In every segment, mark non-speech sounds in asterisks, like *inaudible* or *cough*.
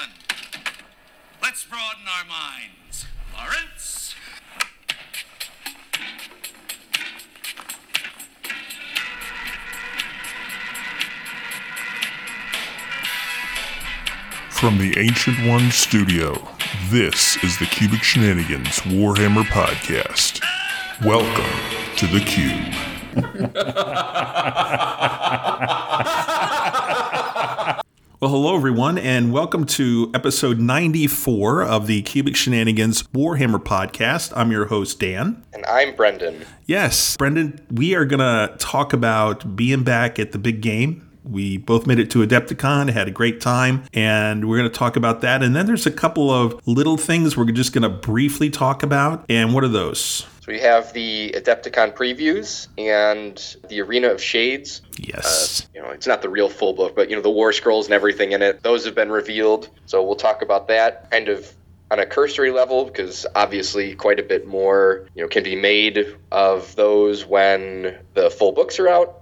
gentlemen, let's broaden our minds. Lawrence? From the Ancient One studio, this is the Cubic Shenanigans Warhammer Podcast. Welcome to the Cube. *laughs* Well, hello everyone, and welcome to episode 94 of the Cubic Shenanigans Warhammer podcast. I'm your host, Dan. And I'm Brendan. Yes, Brendan, we are going to talk about being back at the big game. We both made it to Adepticon, had a great time, and we're going to talk about that. And then there's a couple of little things we're just going to briefly talk about. And what are those? We have the Adepticon previews and the Arena of Shades. Yes. Uh, you know, it's not the real full book, but you know the War Scrolls and everything in it. Those have been revealed. So we'll talk about that kind of on a cursory level because obviously quite a bit more you know can be made of those when the full books are out.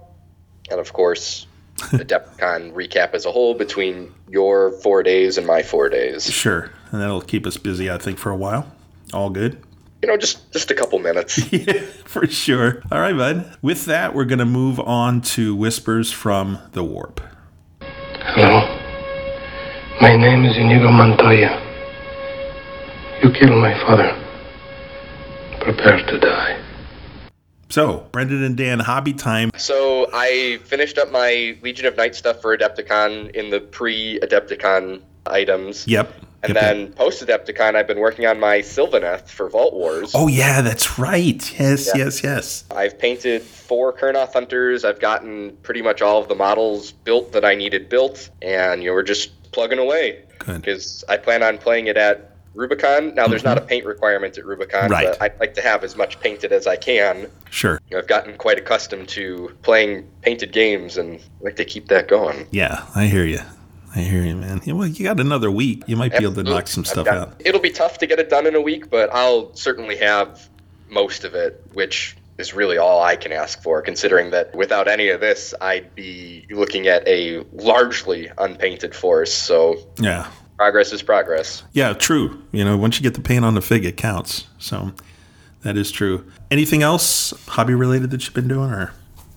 And of course, *laughs* Adepticon recap as a whole between your four days and my four days. Sure. And that'll keep us busy, I think, for a while. All good. You know, just just a couple minutes. *laughs* Yeah, for sure. All right, bud. With that, we're going to move on to Whispers from the Warp. Hello. My name is Inigo Montoya. You killed my father. Prepare to die. So, Brendan and Dan, hobby time. So I finished up my Legion of Night stuff for Adepticon in the pre-Adepticon items. Yep. And Yep, then yep. post-Adepticon, I've been working on my Sylvaneth for Vault Wars. Oh, yeah, that's right. Yes, Yeah. yes, yes. I've painted four Kurnoth Hunters. I've gotten pretty much all of the models built that I needed built, and you know we're just plugging away. Good. Because I plan on playing it at Rubicon. Now, there's not a paint requirement at Rubicon, Mm-hmm. Right. but I'd like to have as much painted as I can. Sure. You know, I've gotten quite accustomed to playing painted games, and I like to keep that going. Yeah, I hear you. I hear you, man. Well, you got another week. You might be able to knock some stuff got- out. It'll be tough to get it done in a week, but I'll certainly have most of it, which is really all I can ask for, considering that without any of this, I'd be looking at a largely unpainted force. So Yeah. progress is progress. Yeah, true. You know, once you get the paint on the fig, it counts. So that is true. Anything else hobby related that you've been doing or?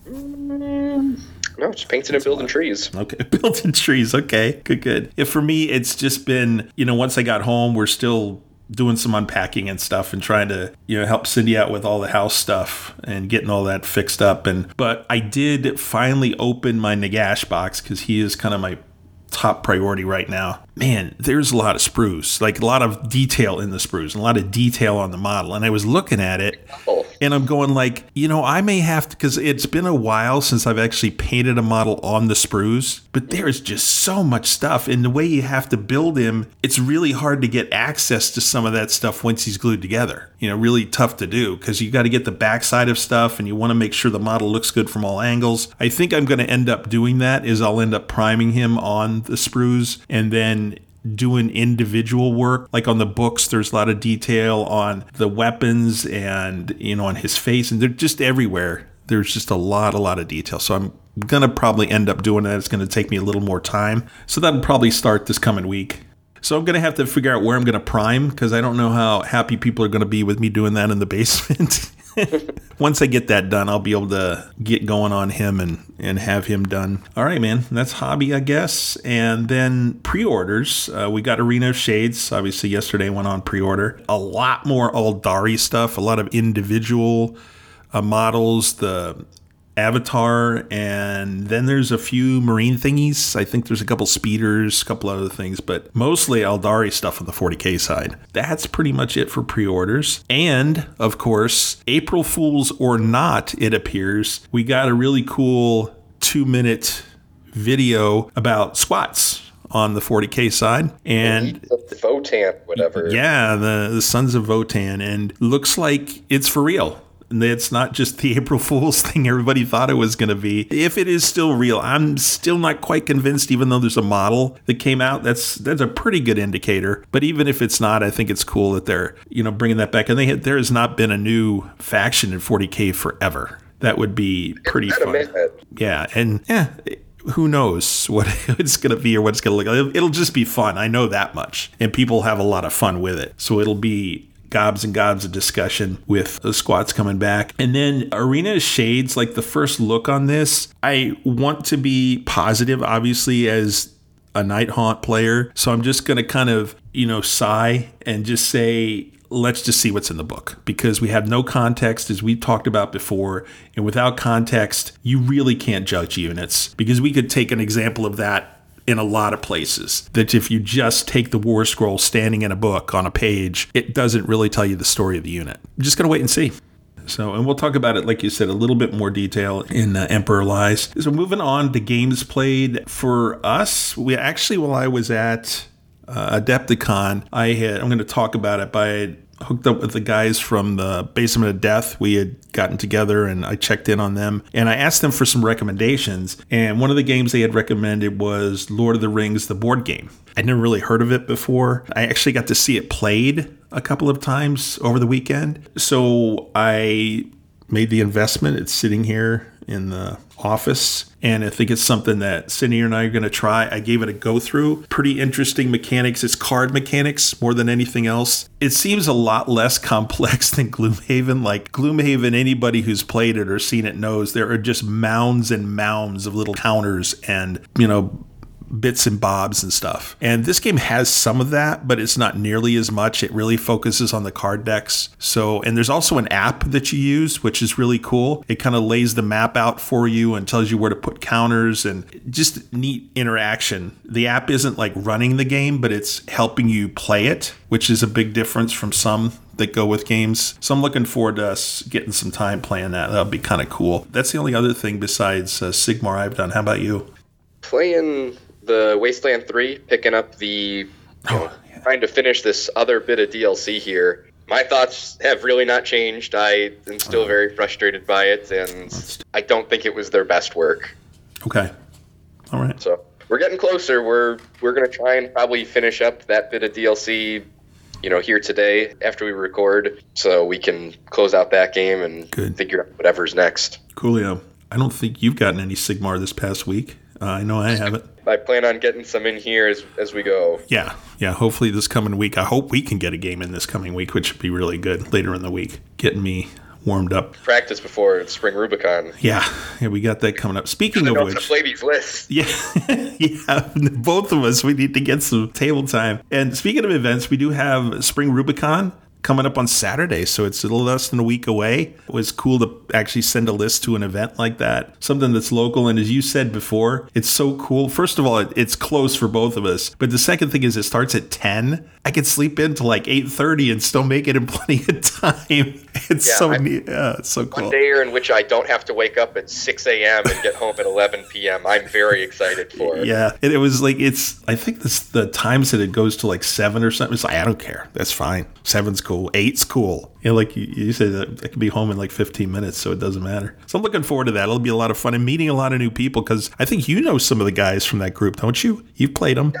Mm, No, just painting and building trees. Okay, *laughs* building trees. Okay, good, good. If for me, it's just been, you know, once I got home, we're still doing some unpacking and stuff and trying to, you know, help Cindy out with all the house stuff and getting all that fixed up. And, but I did finally open my Nagash box because he is kind of my top priority right now. Man, there's a lot of sprues, like a lot of detail in the sprues, and a lot of detail on the model. And I was looking at it and I'm going like, you know, I may have to because it's been a while since I've actually painted a model on the sprues, but there is just so much stuff. And the way you have to build him, it's really hard to get access to some of that stuff once he's glued together. You know, really tough to do because you got to get the backside of stuff and you want to make sure the model looks good from all angles. I think I'm going to end up doing that is I'll end up priming him on the sprues and then doing individual work. Like on the books there's a lot of detail on the weapons and you know on his face and they're just everywhere. There's just a lot a lot of detail. So i'm gonna probably end up doing that. It's gonna take me a little more time. So that'll probably start this coming week. So i'm gonna have to figure out where i'm gonna prime because i don't know how happy people are gonna be with me doing that in the basement *laughs* *laughs* once I get that done, I'll be able to get going on him and and have him done. All right, man. That's hobby, I guess. And then pre-orders. Uh, we got Arena Shades. Obviously, yesterday went on pre-order. A lot more Aeldari stuff. A lot of individual uh, models. The Avatar, and then there's a few marine thingies. I think there's a couple speeders, a couple other things, but mostly Aeldari stuff on the 40k side. That's pretty much it for pre orders. And of course, April Fools or not, it appears, we got a really cool two minute video about squats on the 40k side. And the Votann, whatever. yeah, the, the Sons of Votann, and looks like it's for real. And It's not just the *laughs* April Fool's thing everybody thought it was going to be. If it is still real, I'm still not quite convinced. Even though there's a model that came out, that's that's a pretty good indicator. But even if it's not, I think it's cool that they're you know bringing that back. And they there has not been a new faction in 40k forever. That would be pretty fun. Yeah, and yeah, who knows what *laughs* it's going to be or what it's going to look like. It'll just be fun. I know that much. And people have a lot of fun with it. So it'll be gobs and gobs of discussion with the squats coming back. And then Arena Shades, like the first look on this, I want to be positive, obviously, as a Night Haunt player. So I'm just going to kind of, you know, sigh and just say, let's just see what's in the book because we have no context, as we talked about before. And without context, you really can't judge units because we could take an example of that in a lot of places. That if you just take the war scroll standing in a book on a page, it doesn't really tell you the story of the unit. I'm just going to wait and see. So, and we'll talk about it, like you said, a little bit more detail in uh, Emperor Lies. So, moving on to games played for us, we actually, while I was at uh, Adepticon, I had, I'm going to talk about it, but hooked up with the guys from the Basement of Death. We had gotten together and I checked in on them and I asked them for some recommendations. And one of the games they had recommended was Lord of the Rings, the board game. I'd never really heard of it before. I actually got to see it played a couple of times over the weekend. So I made the investment. It's sitting here in the office. And I think it's something that Cindy and I are going to try. I gave it a go through. Pretty interesting mechanics. It's card mechanics more than anything else. It seems a lot less *laughs* complex than Gloomhaven. Like Gloomhaven, anybody who's played it or seen it knows there are just mounds and mounds of little counters and, you know, bits and bobs and stuff. And this game has some of that, but it's not nearly as much. It really focuses on the card decks. So, and there's also an app that you use, which is really cool. It kind of lays the map out for you and tells you where to put counters and just neat interaction. The app isn't like running the game, but it's helping you play it, which is a big difference from some that go with games. So I'm looking forward to us getting some time playing that. That'll be kind of cool. That's the only other thing besides uh, Sigmar I've done. How about you? Playing the Wasteland 3, picking up the, you know, trying to finish this other bit of DLC here. My thoughts have really not changed. I am still very frustrated by it, and I don't think it was their best work. Okay. All right. So we're getting closer. We're we're gonna try and probably finish up that bit of DLC, you know, here today after we record, so we can close out that game and Good. figure out whatever's next. Coolio. I don't think you've gotten any Sigmar this past week. Uh, I know I haven't. I plan on getting some in here as as we go. Yeah, yeah. Hopefully this coming week. I hope we can get a game in this coming week, which would be really good later in the week. Getting me warmed up. Practice before Spring Rubicon. Yeah, yeah. We got that coming up. Speaking of which, play these lists. *laughs* Yeah, yeah. Both of us, we need to get some table time. And speaking of events, we do have Spring Rubicon coming up on Saturday, so it's a little less than a week away. It was cool to actually send a list to an event like that, something that's local. And as you said before, it's so cool. First of all, it, it's close for both of us, but the second thing is it starts at ten. I could sleep in to like eight thirty and still make it in *laughs* plenty of time. It's Yeah, so I'm- neat. Yeah, it's so cool. One day in which I don't have to wake up at 6 a.m. and get home at 11 p.m. I'm very excited for. It. Yeah, and it was like it's. I think this the times that it goes to like seven or something. It's like I don't care. That's fine. Seven's cool. Eight's cool. You know, like you, you said, that I could be home in like 15 minutes, so it doesn't matter. So I'm looking forward to that. It'll be a lot of fun and meeting a lot of new people because I think you know some of the guys from that group, don't you? You've played them.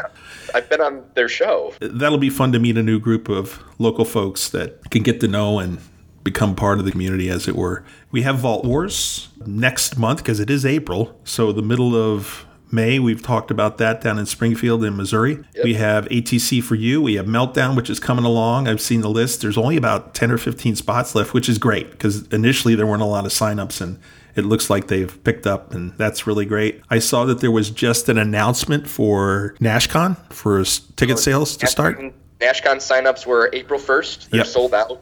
I've been on their show. That'll be fun to meet a new group of local folks that can get to know and become part of the community, as it were. We have Vault Wars next month because it is April. So, the middle of May, we've talked about that down in Springfield in Missouri. We have ATC for you. We have Meltdown, which is coming along. I've seen the list. There's only about 10 or 15 spots left, which is great because initially there weren't a lot of signups and it looks like they've picked up and that's really great. I saw that there was just an announcement for NashCon for ticket sales to start. NashCon signups were April 1st. They're Yep. sold out.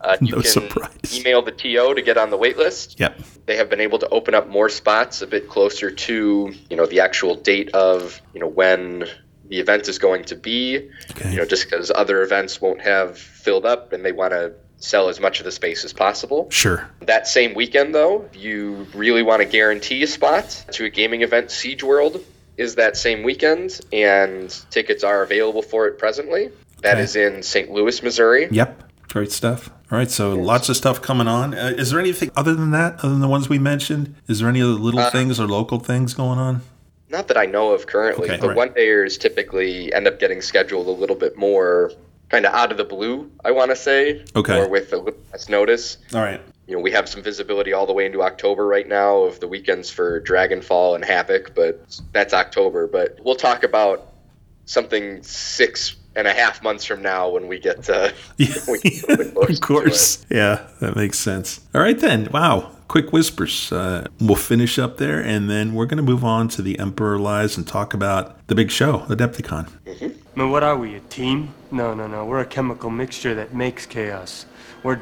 Uh, you No can surprise. email the TO to get on the wait list. Yep. They have been able to open up more spots a bit closer to, you know, the actual date of, you know, when the event is going to be. Okay. You know, just because other events won't have filled up and they want to sell as much of the space as possible. Sure. That same weekend, though, you really want to guarantee a spot to a gaming event, Siege World is that same weekend, and tickets are available for it presently. That Okay. is in St. Louis, Missouri. Yep. Great stuff. All right, so lots of stuff coming on. Uh, is there anything other than that, other than the ones we mentioned? Is there any other little Uh, things or local things going on? Not that I know of currently. Okay, the right. one dayers typically end up getting scheduled a little bit more kind of out of the blue, I want to say. Okay. Or with a little less notice. All right. You know, we have some visibility all the way into October right now of the weekends for Dragonfall and Havoc, but that's October. But we'll talk about something six and a half months from now when we get uh, *laughs* when we get a little *laughs* of to course. Yeah, that makes sense. All right, then. Wow. Quick whispers. Uh, we'll finish up there, and then we're going to move on to the Emperor Lies and talk about the big show, Adepticon. Man, what are we, a team? No, no, no. We're a chemical mixture that makes chaos. We're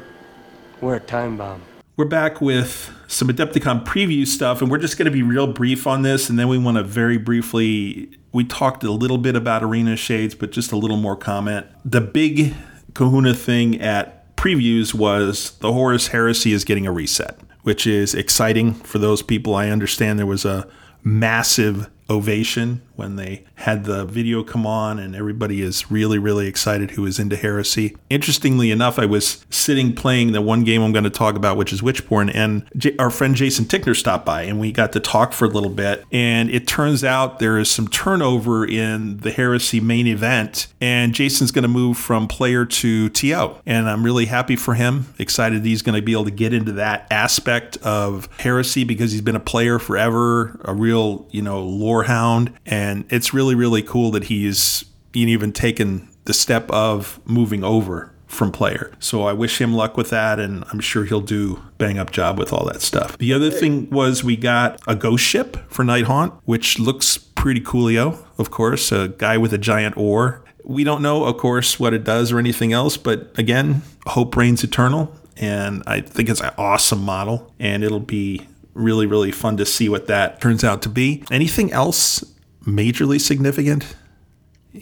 we're a time bomb. We're back with some Adepticon preview stuff, and we're just going to be real brief on this, and then we want to very briefly. We talked a little bit about Arena Shades, but just a little more comment. The big kahuna thing at previews was the Horus Heresy is getting a reset, which is exciting for those people. I understand there was a massive ovation when they had the video come on and everybody is really really excited who is into heresy. Interestingly enough i was sitting playing the one game i'm going to talk about which is witchborn and J- our friend jason tickner stopped by and we got to talk for a little bit. And it turns out there is some turnover in the heresy main event and jason's going to move from player to to and i'm really happy for him. Excited he's going to be able to get into that aspect of heresy because he's been a player forever a real you know lore hound. And it's really really cool that he's even taken the step of moving over from player. So i wish him luck with that and i'm sure he'll do bang up job with all that stuff. The other thing was we got a ghost ship for night haunt which looks pretty coolio of course a guy with a giant oar. We don't know of course what it does or anything else but again hope reigns eternal and i think it's an awesome model and it'll be really really fun to see what that turns out to be. Anything else majorly significant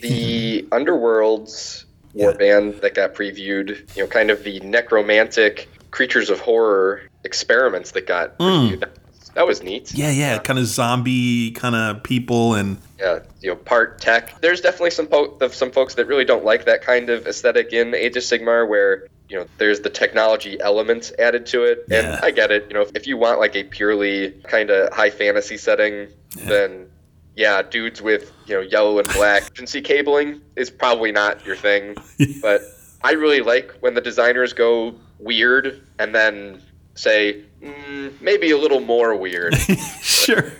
the Underworlds warband that got previewed, you know, kind of the necromantic creatures of horror experiments that got hmm. previewed. That, that was neat. Yeah yeah kind of zombie kind of people and Yeah, you know, part tech. There's definitely some po- some folks that really don't like that kind of aesthetic in Age of Sigmar, where you know there's the technology element added to it. And Yeah. I get it. You know, if you want like a purely kind of high fantasy setting, then yeah, dudes with you know yellow and black *laughs* agency cabling is probably not your thing. *laughs* but I really like when the designers go weird and then say mm, maybe a little more weird. *laughs* sure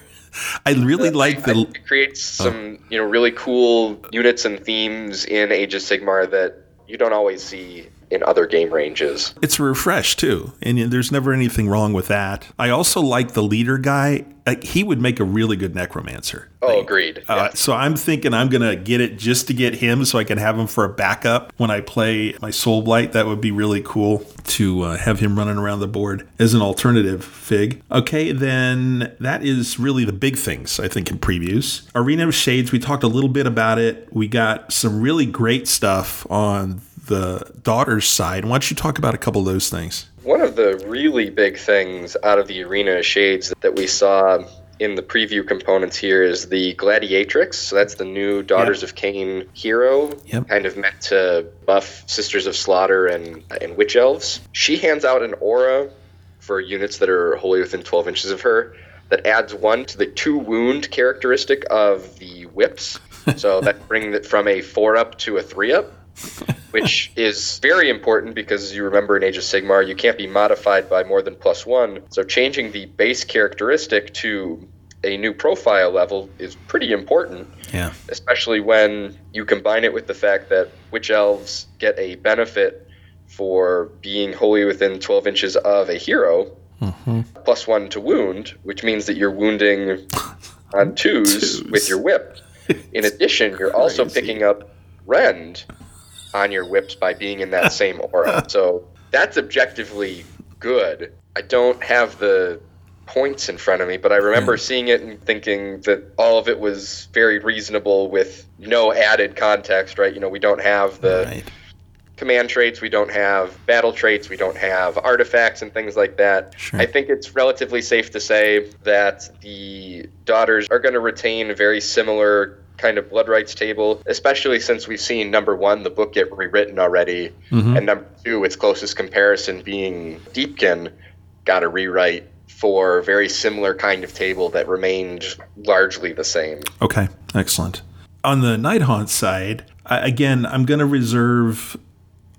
i really like I- the it creates some you know really cool units and themes in Age of Sigmar that you don't always see in other game ranges. it's a refresh too and there's never anything wrong with that i also like the leader guy like, he would make a really good necromancer Oh, agreed. Uh. So I'm thinking I'm gonna get it just to get him, so I can have him for a backup when I play my Soul Blight. That would be really cool to uh, have him running around the board as an alternative. Fig. Okay, then that is really the big things I think in previews. Arena of Shades. We talked a little bit about it. We got some really great stuff on the daughter's side. Why don't you talk about a couple of those things? One of the really big things out of the Arena of Shades that we saw in the preview components here is the Gladiatrix. So that's the new Daughters of Khaine hero, Yep. kind of meant to buff Sisters of Slaughter and, and Witch Elves. She hands out an aura for units that are wholly within 12 inches of her that adds one to the two wound characteristic of the whips. *laughs* So that brings it from a four up to a three up which is very important because you remember in Age of Sigmar, you can't be modified by more than plus one. So changing the base characteristic to a new profile level is pretty important, Yeah. especially when you combine it with the fact that witch elves get a benefit for being wholly within 12 inches of a hero, mm-hmm. plus one to wound, which means that you're wounding *laughs* on twos, Twos. with your whip. In addition, you're also picking up rend on your whips by being in that same aura. *laughs* So that's objectively good. I don't have the points in front of me, but I remember hmm. seeing it and thinking that all of it was very reasonable with no added context, right? You know, we don't have the Right. command traits, we don't have battle traits, we don't have artifacts and things like that. Sure. I think it's relatively safe to say that the daughters are going to retain very similar kind of blood rites table, especially since we've seen number one, the book get rewritten already, mm-hmm. and number two, its closest comparison being Deepkin got a rewrite for a very similar kind of table that remained largely the same. Okay, excellent. On the Night Haunt side, I, again, I'm going to reserve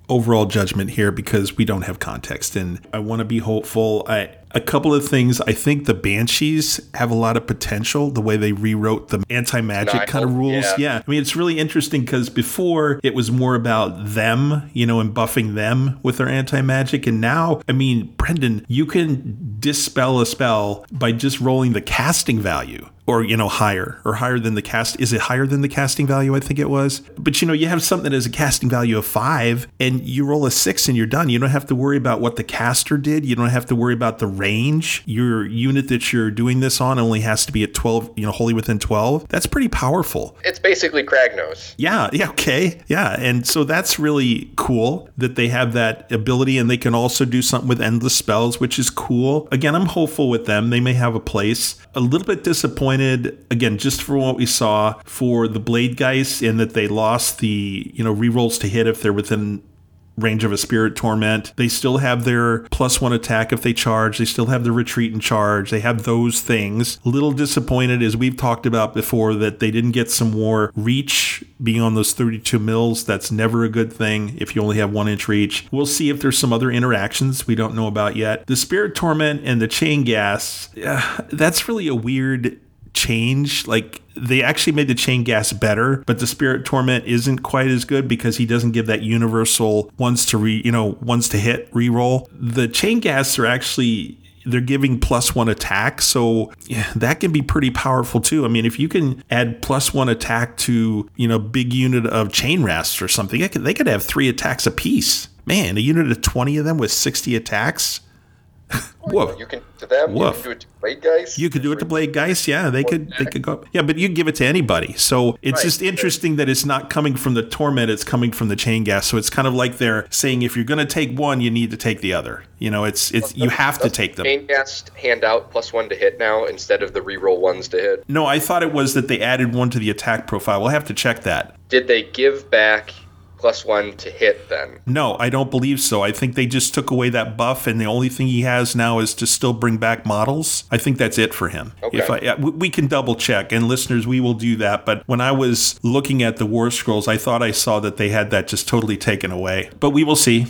overall judgment here because we don't have context and I want to be hopeful. I a couple of things. I think the Banshees have a lot of potential the way they rewrote the anti magic kind of rules. yeah. Yeah. I mean, it's really interesting because before it was more about them, you know, and buffing them with their anti magic. And now, I mean, Brendan, you can dispel a spell by just rolling the casting value or you know higher or higher than the cast is it higher than the casting value i think it was but you know you have something that has a casting value of five and you roll a six and you're done you don't have to worry about what the caster did you don't have to worry about the range your unit that you're doing this on only has to be at 12 you know wholly within 12 that's pretty powerful It's basically Kragnos. yeah, yeah, okay. Yeah. And so that's really cool that they have that ability and they can also do something with endless spells, which is cool. Again, I'm hopeful with them. They may have a place. A little bit disappointed, again, just for what we saw for the Blade Geist in that they lost the, you know, rerolls to hit if they're within range of a spirit torment. They still have their plus one attack if they charge. They still have their retreat and charge. They have those things. A little disappointed, as we've talked about before, that they didn't get some more reach being on those 32 mils. That's never a good thing if you only have one inch reach. We'll see if there's some other interactions we don't know about yet. The spirit torment and the Chainghast, uh, that's really a weird change. Like they actually made the Chainghast better, but the spirit torment isn't quite as good because he doesn't give that universal ones to re, you know, ones to hit reroll. The Chainghast are actually they're giving plus one attack, so yeah, that can be pretty powerful too. I mean, if you can add plus one attack to you know big unit of Chainrasps or something, they could, they could have three attacks apiece. Man, a unit of twenty of them with sixty attacks. Whoa. You can to them. Woof. You can do it to Blade Guys. You could do it to Blade Geist, yeah. They could they could go Yeah, but you can give it to anybody. So it's Right. just interesting that it's not coming from the torment, it's coming from the Chainghast. So it's kind of like they're saying if you're gonna take one, you need to take the other. You know, it's it's you have to take them. Chain Gas hand out plus one to hit now instead of the reroll ones to hit. No, I thought it was that they added one to the attack profile. We'll have to check that. Did they give back plus one to hit then? No, I don't believe so. I think they just took away that buff, and the only thing he has now is to still bring back models. I think that's it for him. Okay. If I, we- we can double check, and listeners, we will do that. But when I was looking at the War Scrolls, I thought I saw that they had that just totally taken away. But we will see.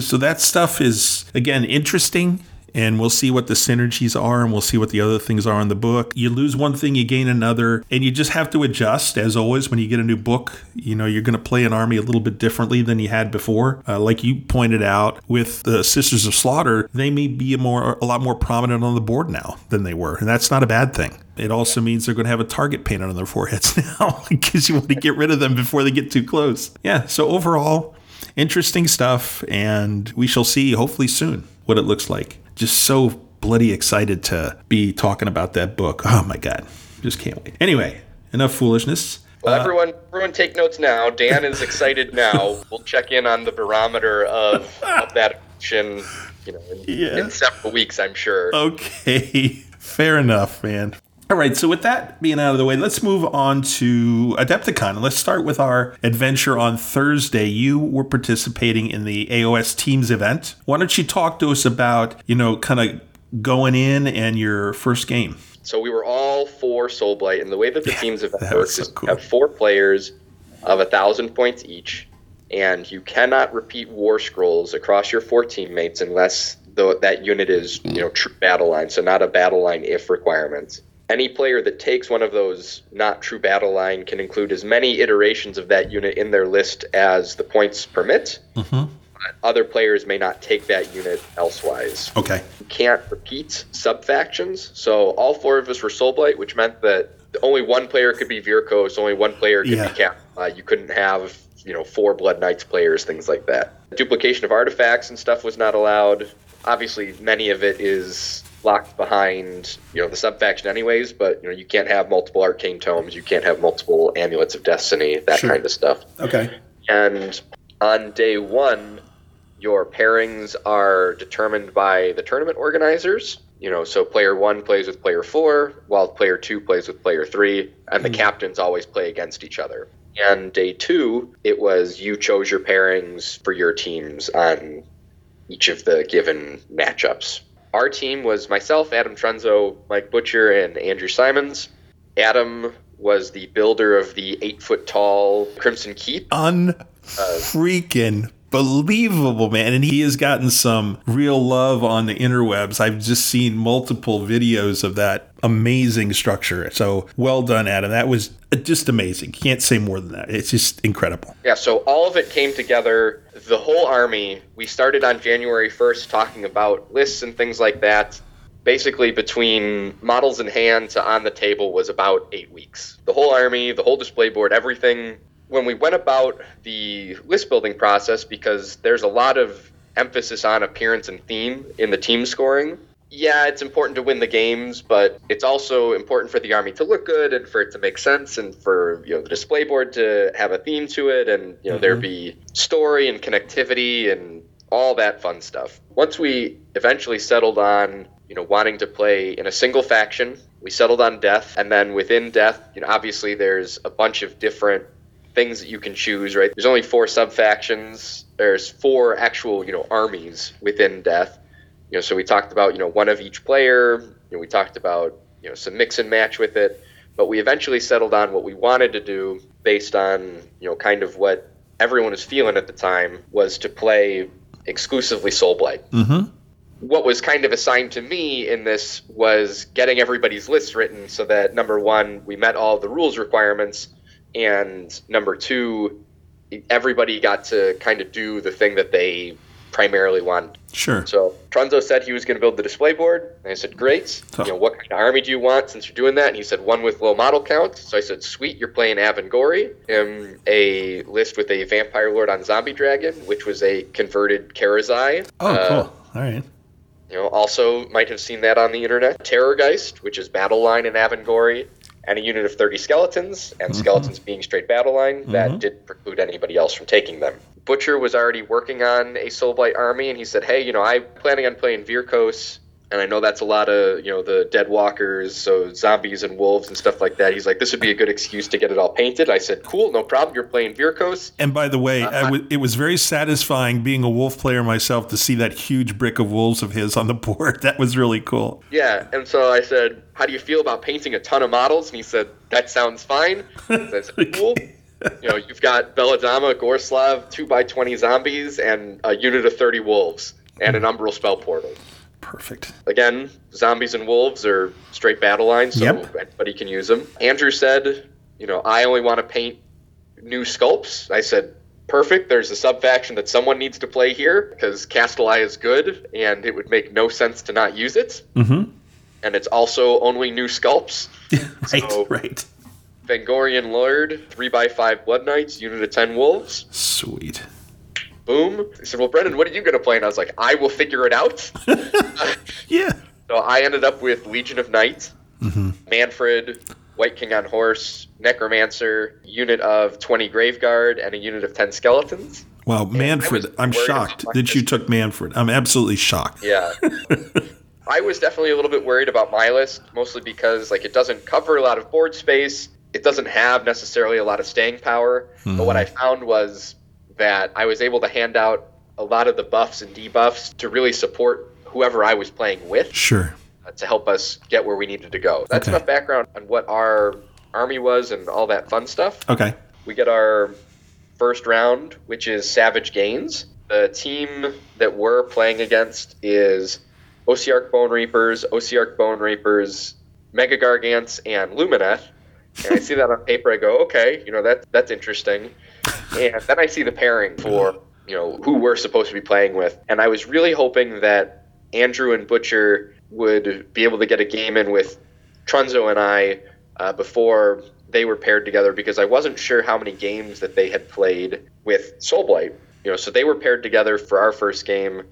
So that stuff is again interesting. And we'll see what the synergies are, and we'll see what the other things are in the book. You lose one thing, you gain another, and you just have to adjust. As always, when you get a new book, you know you're going to play an army a little bit differently than you had before. Uh, like you pointed out with the Sisters of Slaughter, they may be a more a lot more prominent on the board now than they were, and that's not a bad thing. It also means they're going to have a target painted on their foreheads *laughs* now because you want to get rid of them before they get too close. Yeah. So overall, interesting stuff, and we shall see hopefully soon what it looks like. Just so bloody excited to be talking about that book. Oh my god, just can't wait. Anyway, enough foolishness. Well, Uh, everyone, everyone, take notes now. Dan is excited now. *laughs* We'll check in on the barometer of, of that action, you know, in, *laughs* Yeah. in several weeks, I'm sure. Okay, *laughs* fair enough, man. All right, so with that being out of the way, let's move on to Adepticon. Let's start with our adventure on Thursday. You were participating in the AOS Teams event. Why don't you talk to us about, you know, kind of going in and your first game? So we were all for Soul Blight, and the way that the *laughs* teams event works so is cool. you have four players of a thousand points each, and you cannot repeat War Scrolls across your four teammates unless the, that unit is you know true battle line, so not a battle line if requirements. Any player that takes one of those not true battle line can include as many iterations of that unit in their list as the points permit. Mm-hmm. Other players may not take that unit elsewise Okay. you can't repeat sub factions. So all four of us were Soulblight, which meant that only one player could be Vyrkos, only one player could Yeah. be Cap. Uh, you couldn't have you know four Blood Knights players, things like that. Duplication of artifacts and stuff was not allowed. Obviously, many of it is locked behind you know the sub faction anyways. But you know you can't have multiple arcane tomes, you can't have multiple amulets of destiny, that Sure. kind of stuff. Okay. And on day one, your pairings are determined by the tournament organizers. You know, so player one plays with player four, while player two plays with player three, and the hmm. captains always play against each other. And day two, it was you chose your pairings for your teams on each of the given matchups. Our team was myself, Adam Trenzo, Mike Butcher, and Andrew Simons. Adam was the builder of the eight foot tall Crimson Keep. Unfreaking believable, man. And he has gotten some real love on the interwebs. I've just seen multiple videos of that amazing structure. So well done, Adam. That was just amazing. Can't say more than that. It's just incredible. Yeah, so all of it came together. The whole army, we started on January 1st talking about lists and things like that. Basically, between models in hand to on the table was about eight weeks. The whole army, the whole display board, everything when we went about the list building process, because there's a lot of emphasis on appearance and theme in the team scoring. Yeah, it's important to win the games, but it's also important for the army to look good and for it to make sense and for you know the display board to have a theme to it and you know mm-hmm. there be story and connectivity and all that fun stuff. Once we eventually settled on you know wanting to play in a single faction, we settled on death, and then within death, you know obviously there's a bunch of different things that you can choose, right? There's only four sub factions. There's four actual, you know, armies within Death. You know, so we talked about, you know, one of each player. You know, we talked about, you know, some mix and match with it. But we eventually settled on what we wanted to do based on, you know, kind of what everyone was feeling at the time was to play exclusively Soulblight. Mm-hmm what was kind of assigned to me in this was getting everybody's list written so that number one, we met all the rules requirements, and number two, everybody got to kind of do the thing that they primarily wanted. Sure. So Trunzo said he was going to build the display board, and I said, "Great. You know, what kind of army do you want since you're doing that?" And he said, "One with low model count." So I said, "Sweet, you're playing Avengorii, in a list with a vampire lord on zombie dragon, which was a converted Karazai." Oh, uh, cool. All right. You know, also might have seen that on the internet. Terrorgeist, which is battle line in Avengorii, and a unit of 30 skeletons, and mm-hmm. skeletons being straight battle line, mm-hmm. that didn't preclude anybody else from taking them. Butcher was already working on a Soulblight army, and he said, "Hey, you know, I'm planning on playing Vyrkos and I know that's a lot of you know the dead walkers, so zombies and wolves and stuff like that. He's like, this would be a good excuse to get it all painted. I said, cool, no problem. You're playing Vyrkos. And by the way, uh, w- it was very satisfying being a wolf player myself to see that huge brick of wolves of his on the *laughs* board. That was really cool. Yeah, and so I said, how do you feel about painting a ton of models? And he said, that sounds fine. *laughs* I said, cool. *laughs* you know, you've got Belladamma, Gorslav, two by twenty zombies, and a unit of thirty wolves, and an Umbral spell portal. Perfect. Again, zombies and wolves are straight battle lines, so yep. anybody can use them. Andrew said, you know, I only want to paint new sculpts. I said, perfect. There's a sub faction that someone needs to play here because Kastelai is good, and it would make no sense to not use it. Mm-hmm. And it's also only new sculpts. *laughs* right, so, right. Vengorian Lord, 3x5 Blood Knights, unit of 10 wolves. Sweet boom. He said, Well, Brendan, what are you going to play? And I was like, I will figure it out. *laughs* *laughs* yeah. So I ended up with Legion of Night, mm-hmm. Manfred, White King on Horse, Necromancer, unit of 20 Graveguard, and a unit of 10 Skeletons. Wow, Manfred, I'm shocked that you took Manfred. I'm absolutely shocked. Yeah. *laughs* I was definitely a little bit worried about my list, mostly because like it doesn't cover a lot of board space. It doesn't have necessarily a lot of staying power. Mm-hmm. But what I found was that I was able to hand out a lot of the buffs and debuffs to really support whoever I was playing with. Sure. Uh, to help us get where we needed to go. That's okay. enough background on what our army was and all that fun stuff. Okay. We get our first round, which is Savage Gains. The team that we're playing against is Ossiarch Bone Reapers, Ossiarch Bone Reapers, Mega Gargants, and Lumineth. And I see that on paper. I go, okay, you know that that's interesting and then I see the pairing for you know who we're supposed to be playing with, and I was really hoping that Andrew and Butcher would be able to get a game in with Trunzo and I uh, before they were paired together because I wasn't sure how many games that they had played with Soulblight. You know, so they were paired together for our first game.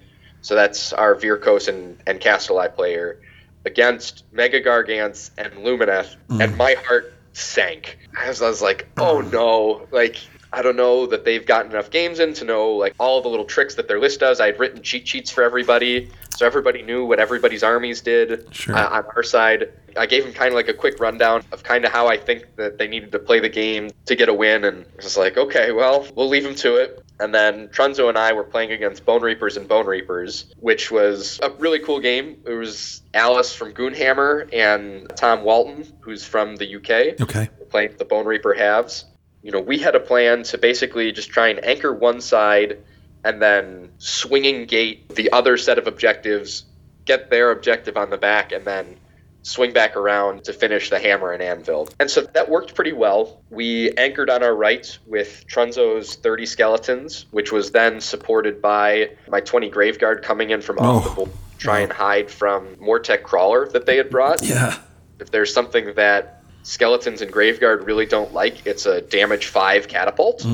So that's our Vyrkos and, and Kastelai player against Mega Gargants and Lumineth, mm. and my heart sank. I was, I was like, oh no, like I don't know that they've gotten enough games in to know like all the little tricks that their list does. I had written cheat sheets for everybody, so everybody knew what everybody's armies did sure. uh, on our side. I gave them kind of like a quick rundown of kind of how I think that they needed to play the game to get a win, and it was like, okay, well, we'll leave them to it. And then Trunzo and I were playing against Bone Reapers and Bone Reapers, which was a really cool game. It was Alice from Goonhammer and Tom Walton, who's from the UK. Okay. playing the Bone Reaper halves. You know, we had a plan to basically just try and anchor one side and then swinging gate the other set of objectives, get their objective on the back, and then swing back around to finish the hammer and anvil. And so that worked pretty well. We anchored on our right with Trunzo's 30 skeletons, which was then supported by my 20 Graveguard coming in from oh. off Oh. the board try and hide from Mortek Crawler that they had brought. Yeah. If there's something that skeletons and Graveguard really don't like, it's a damage 5 catapult.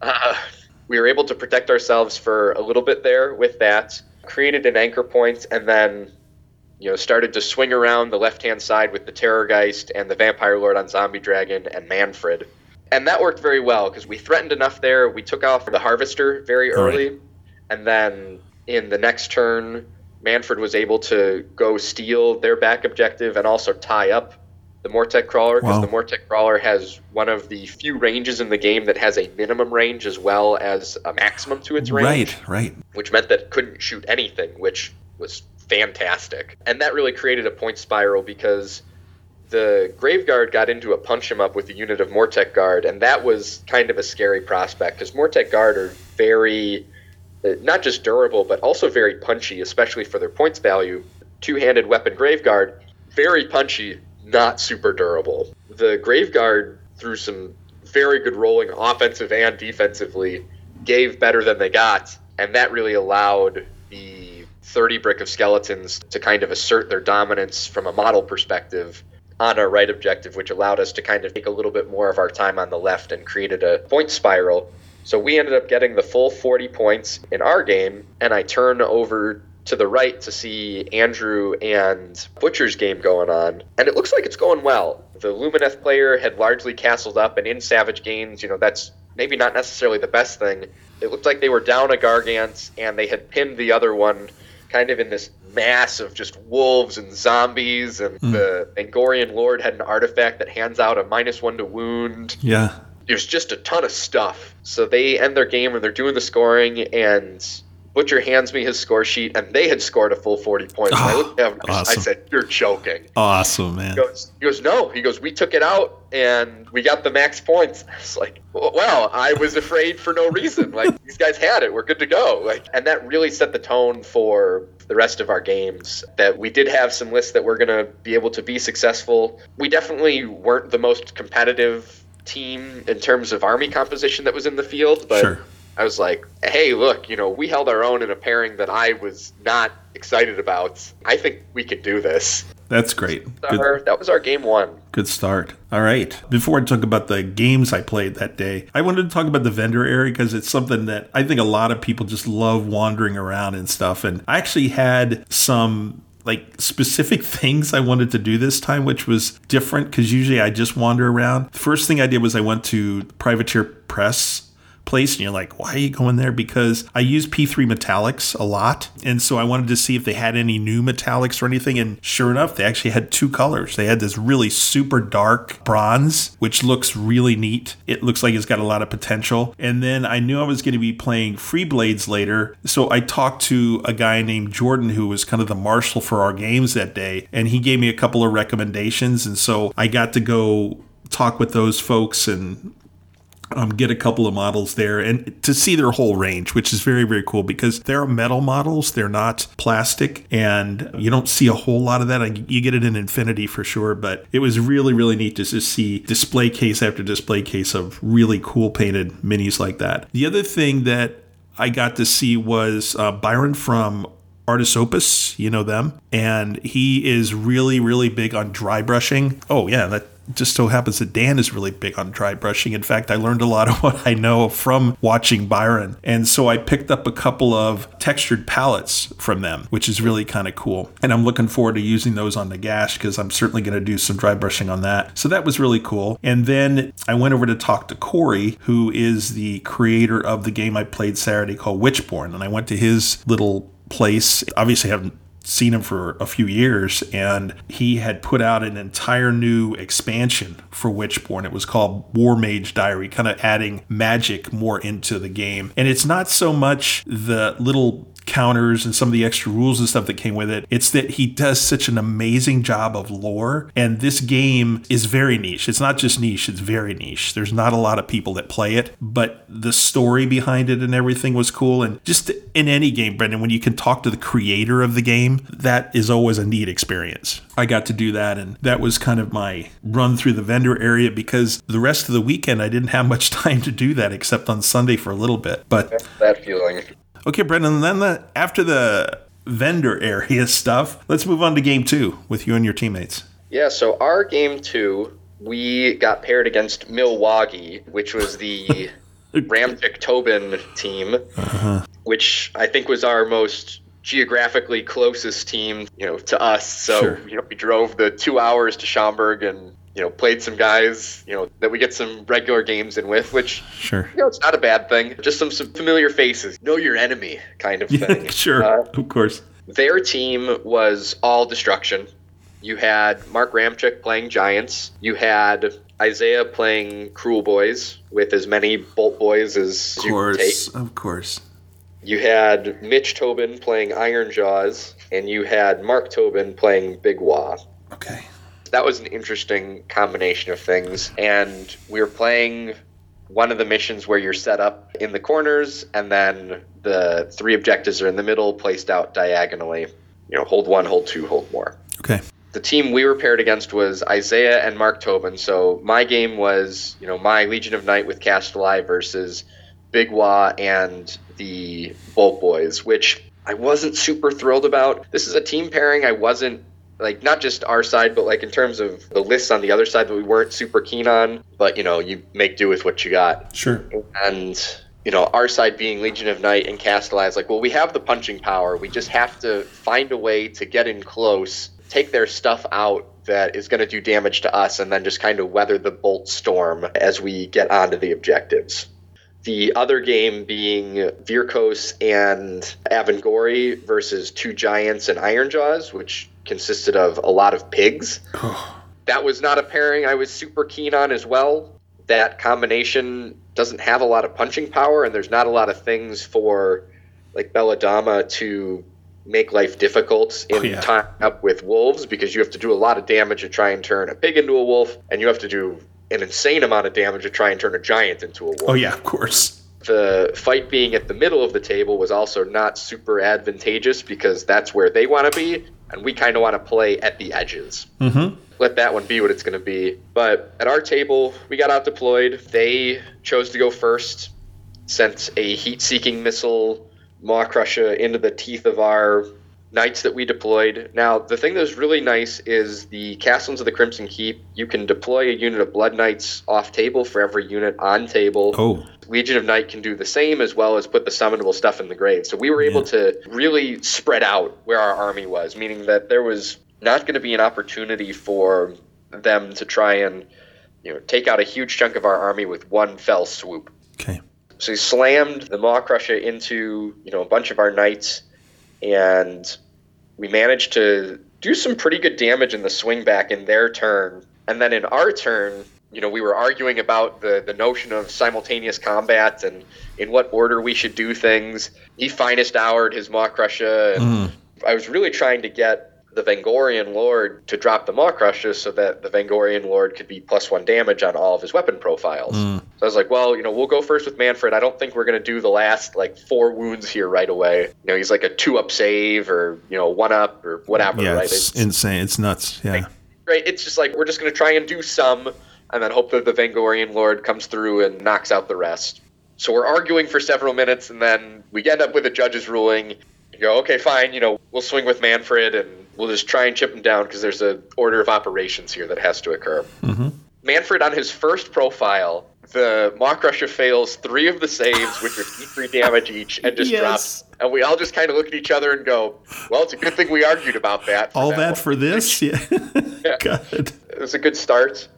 Uh, we were able to protect ourselves for a little bit there with that, created an anchor point, and then you know started to swing around the left hand side with the Terrorgeist and the Vampire Lord on Zombie Dragon and Manfred. And that worked very well because we threatened enough there. We took off the Harvester very All right. early, and then in the next turn, Manfred was able to go steal their back objective and also tie up the Mortek Crawler because Wow. the Mortek Crawler has one of the few ranges in the game that has a minimum range as well as a maximum to its range Right, right. which meant that it couldn't shoot anything, which was fantastic. And that really created a point spiral because the Graveguard got into a punch him up with a unit of Mortek Guard, and that was kind of a scary prospect because Mortek Guard are very, uh, not just durable, but also very punchy, especially for their points value. Two handed weapon Graveguard, very punchy, not super durable. The Graveguard, through some very good rolling offensive and defensively, gave better than they got, and that really allowed the 30 brick of skeletons to kind of assert their dominance from a model perspective on our right objective, which allowed us to kind of take a little bit more of our time on the left and created a point spiral. So we ended up getting the full 40 points in our game, and I turn over to the right to see Andrew and Butcher's game going on, and it looks like it's going well. The Lumineth player had largely castled up, and in Savage Gains, you know, that's maybe not necessarily the best thing. It looked like they were down a Gargant, and they had pinned the other one kind of in this mass of just wolves and zombies, and hmm. the Vengorian Lord had an artifact that hands out a minus one to wound Yeah. there's just a ton of stuff. So they end their game and they're doing the scoring, and Butcher hands me his score sheet, and they had scored a full 40 points. And I looked at him, I- I said, You're joking. Awesome, man. He goes, he goes, No. He goes, We took it out and we got the max points. *laughs* I was like, Well, I was afraid for no reason. Like, *laughs* these guys had it. We're good to go. Like, and that really set the tone for the rest of our games. That we did have some lists that were going to be able to be successful. We definitely weren't the most competitive team in terms of army composition that was in the field, but Sure. I was like, hey, look, you know, we held our own in a pairing that I was not excited about. I think we could do this. That's great. Good, Our- that was our game one. good start. All right. Before I talk about the games I played that day, I wanted to talk about the vendor area because it's something that I think a lot of people just love wandering around and stuff. And I actually had some like specific *laughs* things I wanted to do this time, which was different because usually I just wander around. The first thing I did was I went to Privateer Press place and you're like why are you going there? Because i use p3 metallics a lot and so i wanted to see if they had any new metallics or anything and sure enough they actually had two colors. They had this really super dark bronze which looks really neat. It looks like it's got a lot of potential. And then i knew i was going to be playing Freeblades later so i talked to a guy named jordan who was kind of the marshal for our games that day and he gave me a couple of recommendations and so i got to go talk with those folks and um, get a couple of models there and to see their whole range, which is very, very cool because they're metal models. They're not plastic and you don't see a whole lot of that. You get it in Infinity for sure, but it was really, really neat to just see display case after display case of really cool painted minis like that. The other thing that I got to see was uh, Byron from Artis Opus, you know them, and he is really, really big on dry brushing. Oh, yeah, that just so happens that Dan is really big on dry brushing. In fact, I learned a lot of what I know from watching Byron. And so I picked up a couple of textured palettes from them, which is really kind of cool. And I'm looking forward to using those on the gash because I'm certainly going to do some dry brushing on that. So that was really cool. And then I went over to talk to Corey, who is the creator of the game I played Saturday called Witchborn. And I went to his little place. Obviously, I haven't seen him for a few years and he had put out an entire new expansion for Witchborn. It was called War Mage Diary, kind of adding magic more into the game. And it's not so much the little counters and some of the extra rules and stuff that came with it. It's that he does such an amazing job of lore. And this game is very niche. It's not just niche, it's very niche. There's not a lot of people that play it, but the story behind it and everything was cool. And just in any game, Brendan, when you can talk to the creator of the game, that is always a neat experience. I got to do that, and that was kind of my run through the vendor area because the rest of the weekend I didn't have much *laughs* time to do that except on Sunday for a little bit. But that feeling. Okay, Brendan, then the, after the vendor area *laughs* stuff, let's move on to game two with you and your teammates. Yeah, so our game two, we got paired against Milwaukee, which was the *laughs* Ramtic Tobin team, uh-huh. which I think was our most geographically closest team, you know, to us. So, sure. you know, we drove the two hours to Schaumburg and you know, played some guys, you know, that we get some regular games in with, which, sure, you know, it's not a bad thing. Just some, some familiar faces, know your enemy kind of *laughs* thing. Sure, uh, of course. Their team was all destruction. You had Mark Ramchick playing Giants. You had Isaiah playing Kruleboyz with as many Boltboyz as of course, you take. Of course. You had Mitch Tobin playing Ironjawz, and you had Mark Tobin playing Big Waaagh. Okay that was an interesting combination of things. And we were playing one of the missions where you're set up in the corners, and then the three objectives are in the middle, placed out diagonally. You know, hold one, hold two, hold more. Okay. The team we were paired against was Isaiah and Mark Tobin. So my game was, you know, my Legion of Night with Kastelai versus Big Waaagh and the Boltboyz, which I wasn't super thrilled about. This is a team pairing I wasn't like not just our side, but like in terms of the lists on the other side that we weren't super keen on. But you know, you make do with what you got. Sure. And you know, our side being Legion of Night and Kastelai is like, well, we have the punching power. We just have to find a way to get in close, take their stuff out that is going to do damage to us, and then just kind of weather the bolt storm as we get onto the objectives. The other game being Vyrkos and Avengorii versus two giants and Ironjawz, which consisted of a lot of pigs. that was not a pairing I was super keen on as well. That combination doesn't have a lot of punching power, and there's not a lot of things for like Belladamma to make life difficult in oh, yeah. time up with wolves because you have to do a lot of damage to try and turn a pig into a wolf, and you have to do an insane amount of damage to try and turn a giant into a wolf. Oh yeah, of course. The fight being at the middle of the table was also not super advantageous because that's where they want to be, and we kind of want to play at the edges. Mm-hmm. Let that one be what it's going to be. But at our table, we got out deployed. They chose to go first, sent a heat-seeking missile Maw-krusha into the teeth of our knights that we deployed. Now, the thing that's really nice is the Kastelai of the Crimson Keep. You can deploy a unit of Blood Knights off table for every unit on table. Oh. Legion of Night can do the same as well as put the summonable stuff in the grave. So we were able yeah. to really spread out where our army was, meaning that there was not going to be an opportunity for them to try and you know take out a huge chunk of our army with one fell swoop. Okay. So he slammed the Maw-krusha into you know a bunch of our knights and we managed to do some pretty good damage in the swing back in their turn. And then in our turn, you know, we were arguing about the, the notion of simultaneous combat and in what order we should do things. He finest houred his Maw-krusha. And mm. I was really trying to get the Vengorian Lord to drop the Maw-krusha so that the Vengorian Lord could be plus one damage on all of his weapon profiles. Mm. So I was like, well, you know, we'll go first with Mannfred. I don't think we're going to do the last like four wounds here right away. You know, he's like a two up save or, you know, one up or whatever. Yeah, right? it's, it's insane. It's nuts. Yeah. Like, right. It's just like, we're just going to try and do some and then hope that the Vengorian Lord comes through and knocks out the rest. So we're arguing for several minutes and then we end up with a judge's ruling. You go, okay, fine, you know, we'll swing with Mannfred and we'll just try and chip him down because there's a order of operations here that has to occur. Mm-hmm. Mannfred on his first profile, the Maw-krusha fails three of the saves, which are three damage each, and just *laughs* yes. drops. And we all just kind of look at each other and go, "Well, it's a good thing we argued about that." All that, that for this, *laughs* yeah. *laughs* yeah. Good. It was a good start,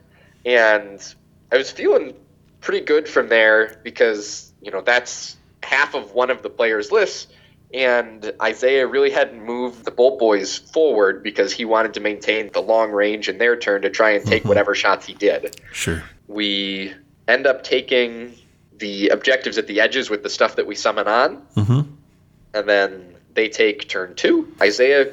and I was feeling pretty good from there because you know that's half of one of the players' lists and Isaiah really hadn't moved the Boltboyz forward because he wanted to maintain the long range in their turn to try and take mm-hmm. whatever shots he did. Sure. We end up taking the objectives at the edges with the stuff that we summon on. Mm-hmm. And then they take turn two. Isaiah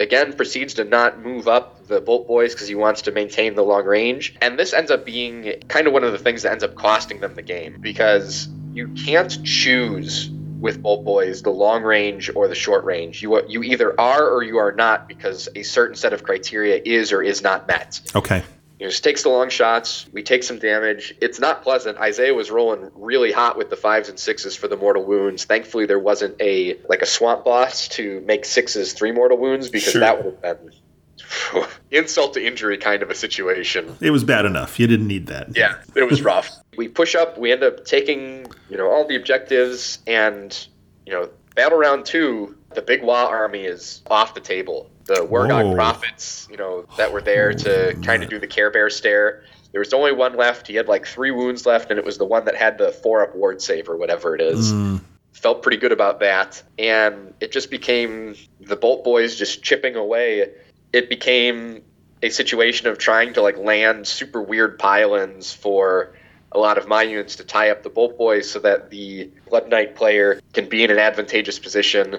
again proceeds to not move up the Boltboyz because he wants to maintain the long range. And this ends up being kind of one of the things that ends up costing them the game because you can't choose with Boltboyz the long range or the short range. You you either are or you are not because a certain set of criteria is or is not met. Okay. You know, just takes the long shots. We take some damage. It's not pleasant. Isaiah was rolling really hot with the fives and sixes for the mortal wounds. Thankfully, there wasn't a like a swamp boss to make sixes three mortal wounds because Sure. that would have been *laughs* insult to injury kind of a situation. It was bad enough. You didn't need that. Yeah, it was rough. *laughs* we push up. We end up taking you know all the objectives, and you know battle round two. The big Wa army is off the table. The Wurrgog Whoa. prophets, you know, that were there to kind of do the Care Bear stare. There was only one left. He had like three wounds left, and it was the one that had the four up ward save or whatever it is. Hmm. Felt pretty good about that, and it just became the Boltboyz just chipping away. It became a situation of trying to like land super weird pile-ins for a lot of my units to tie up the Boltboyz so that the Blood Knight player can be in an advantageous position.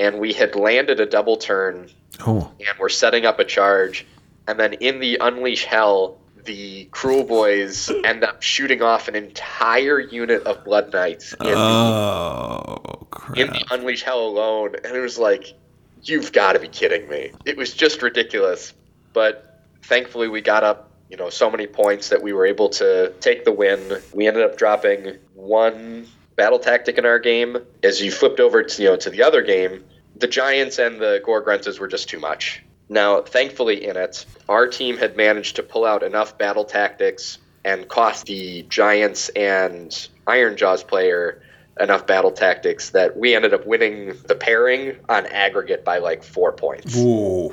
And we had landed a double turn Oh. and we're setting up a charge. And then in the Unleash Hell, the Kruleboyz *laughs* end up shooting off an entire unit of Blood Knights in, the, Oh crap. in the Unleash Hell alone. And it was like, you've got to be kidding me. It was just ridiculous. But thankfully, we got up, you know, so many points that we were able to take the win. We ended up dropping one battle tactic in our game. As you flipped over to, you know, to the other game, the Giants and the Gore Gruntas were just too much. Now, thankfully, in it, our team had managed to pull out enough battle tactics and cost the Giants and Ironjawz player enough battle tactics that we ended up winning the pairing on aggregate by like four points. Whoa.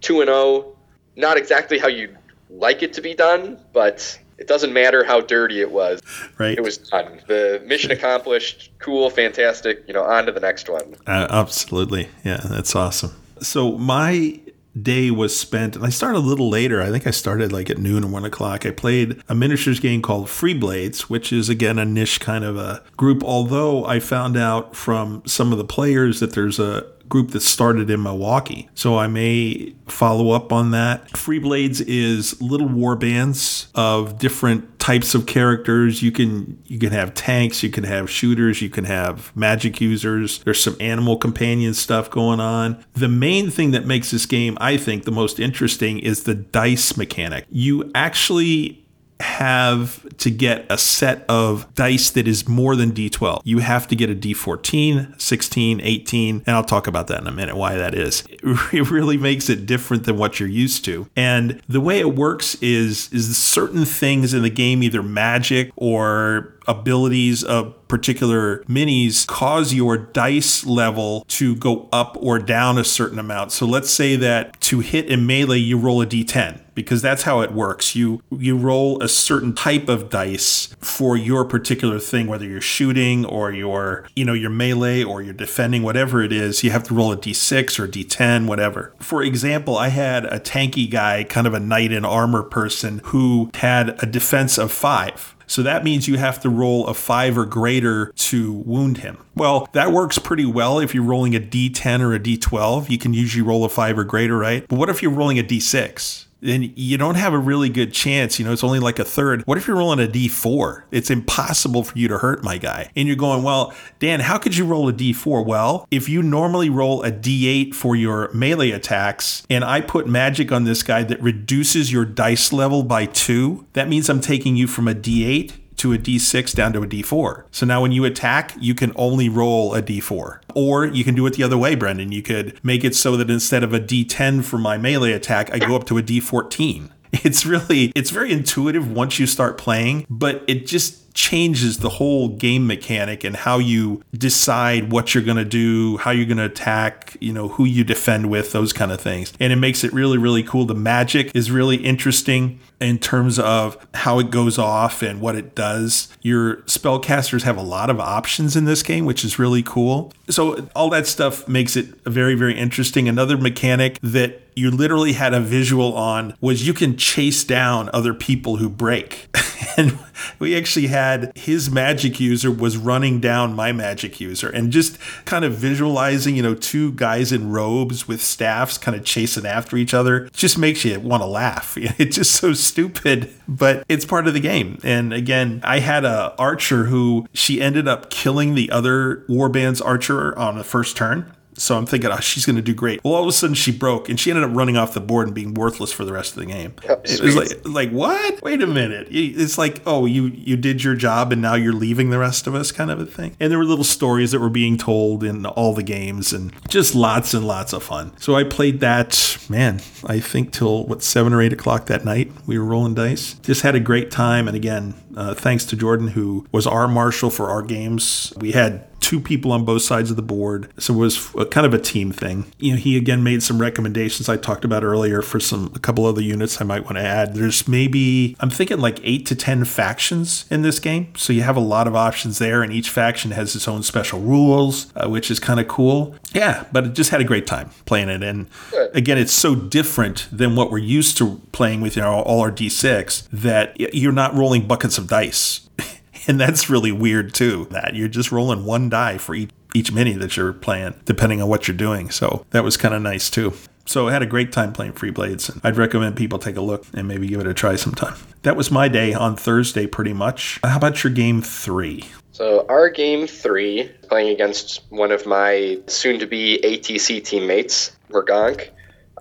2 and 0, not exactly how you'd like it to be done, but it doesn't matter how dirty it was. Right. It was done. The mission accomplished. Cool, fantastic. You know, on to the next one. Uh, absolutely. Yeah, that's awesome. So my day was spent, and I started a little later. I think I started like at noon or one o'clock. I played a miniatures game called Freeblades, which is again a niche kind of a group. Although I found out from some of the players that there's a group that started in Milwaukee. So I may follow up on that. Freeblades is little war bands of different types of characters. You can you can have tanks, you can have shooters, you can have magic users. There's some animal companion stuff going on. The main thing that makes this game, I think, the most interesting is the dice mechanic. You actually have to get a set of dice that is more than D12. You have to get a D14, 16, 18, and I'll talk about that in a minute why that is. *laughs* It really makes it different than what you're used to. And the way it works is is certain things in the game either magic or abilities of particular minis cause your dice level to go up or down a certain amount. So let's say that to hit in melee you roll a d10 because that's how it works. You you roll a certain type of dice for your particular thing whether you're shooting or you're, you know, your melee or you're defending whatever it is, you have to roll a d6 or d10 whatever. For example, I had a tanky guy, kind of a knight in armor person who had a defense of 5. So that means you have to roll a five or greater to wound him. Well, that works pretty well if you're rolling a d10 or a d12. You can usually roll a five or greater, right? But what if you're rolling a d6? Then you don't have a really good chance. You know, it's only like a third. What if you're rolling a d4? It's impossible for you to hurt my guy. And you're going, well, Dan, how could you roll a d4? Well, if you normally roll a d8 for your melee attacks, and I put magic on this guy that reduces your dice level by two, that means I'm taking you from a d8 to a d6 down to a d4. So now when you attack, you can only roll a d4. Or you can do it the other way, Brendan. You could make it so that instead of a d10 for my melee attack, I go up to a d14. *laughs* It's really it's very intuitive once you start playing, but it just changes the whole game mechanic and how you decide what you're going to do, how you're going to attack, you know, who you defend with, those kind of things. And it makes it really really cool. The magic is really interesting in terms of how it goes off and what it does. Your spellcasters have a lot of options in this game, which is really cool. So all that stuff makes it very very interesting. Another mechanic that you literally had a visual on was you can chase down other people who break. *laughs* and we actually had his magic user was running down my magic user and just kind of visualizing, you know, two guys in robes with staffs kind of chasing after each other just makes you want to laugh. *laughs* It's just so stupid, but it's part of the game. And again, I had a archer who she ended up killing the other warband's archer on the first turn so I'm thinking, oh, she's going to do great. Well, all of a sudden she broke, and she ended up running off the board and being worthless for the rest of the game. Oh, it was like, like what? Wait a minute. It's like, oh, you you did your job, and now you're leaving the rest of us, kind of a thing. And there were little stories that were being told in all the games, and just lots and lots of fun. So I played that, man. I think till what seven or eight o'clock that night. We were rolling dice. Just had a great time, and again, uh, thanks to Jordan, who was our marshal for our games. We had two people on both sides of the board. So it was a, kind of a team thing. You know, he again made some recommendations I talked about earlier for some a couple other units I might want to add. There's maybe I'm thinking like 8 to 10 factions in this game. So you have a lot of options there and each faction has its own special rules, uh, which is kind of cool. Yeah, but it just had a great time playing it and again it's so different than what we're used to playing with you know all our d6 that you're not rolling buckets of dice *laughs* and that's really weird too. That you're just rolling one die for each each mini that you're playing, depending on what you're doing. So that was kind of nice too. So I had a great time playing Freeblades, and I'd recommend people take a look and maybe give it a try sometime. That was my day on Thursday, pretty much. How about your game three? So our game three, playing against one of my soon-to-be ATC teammates, Mergonk,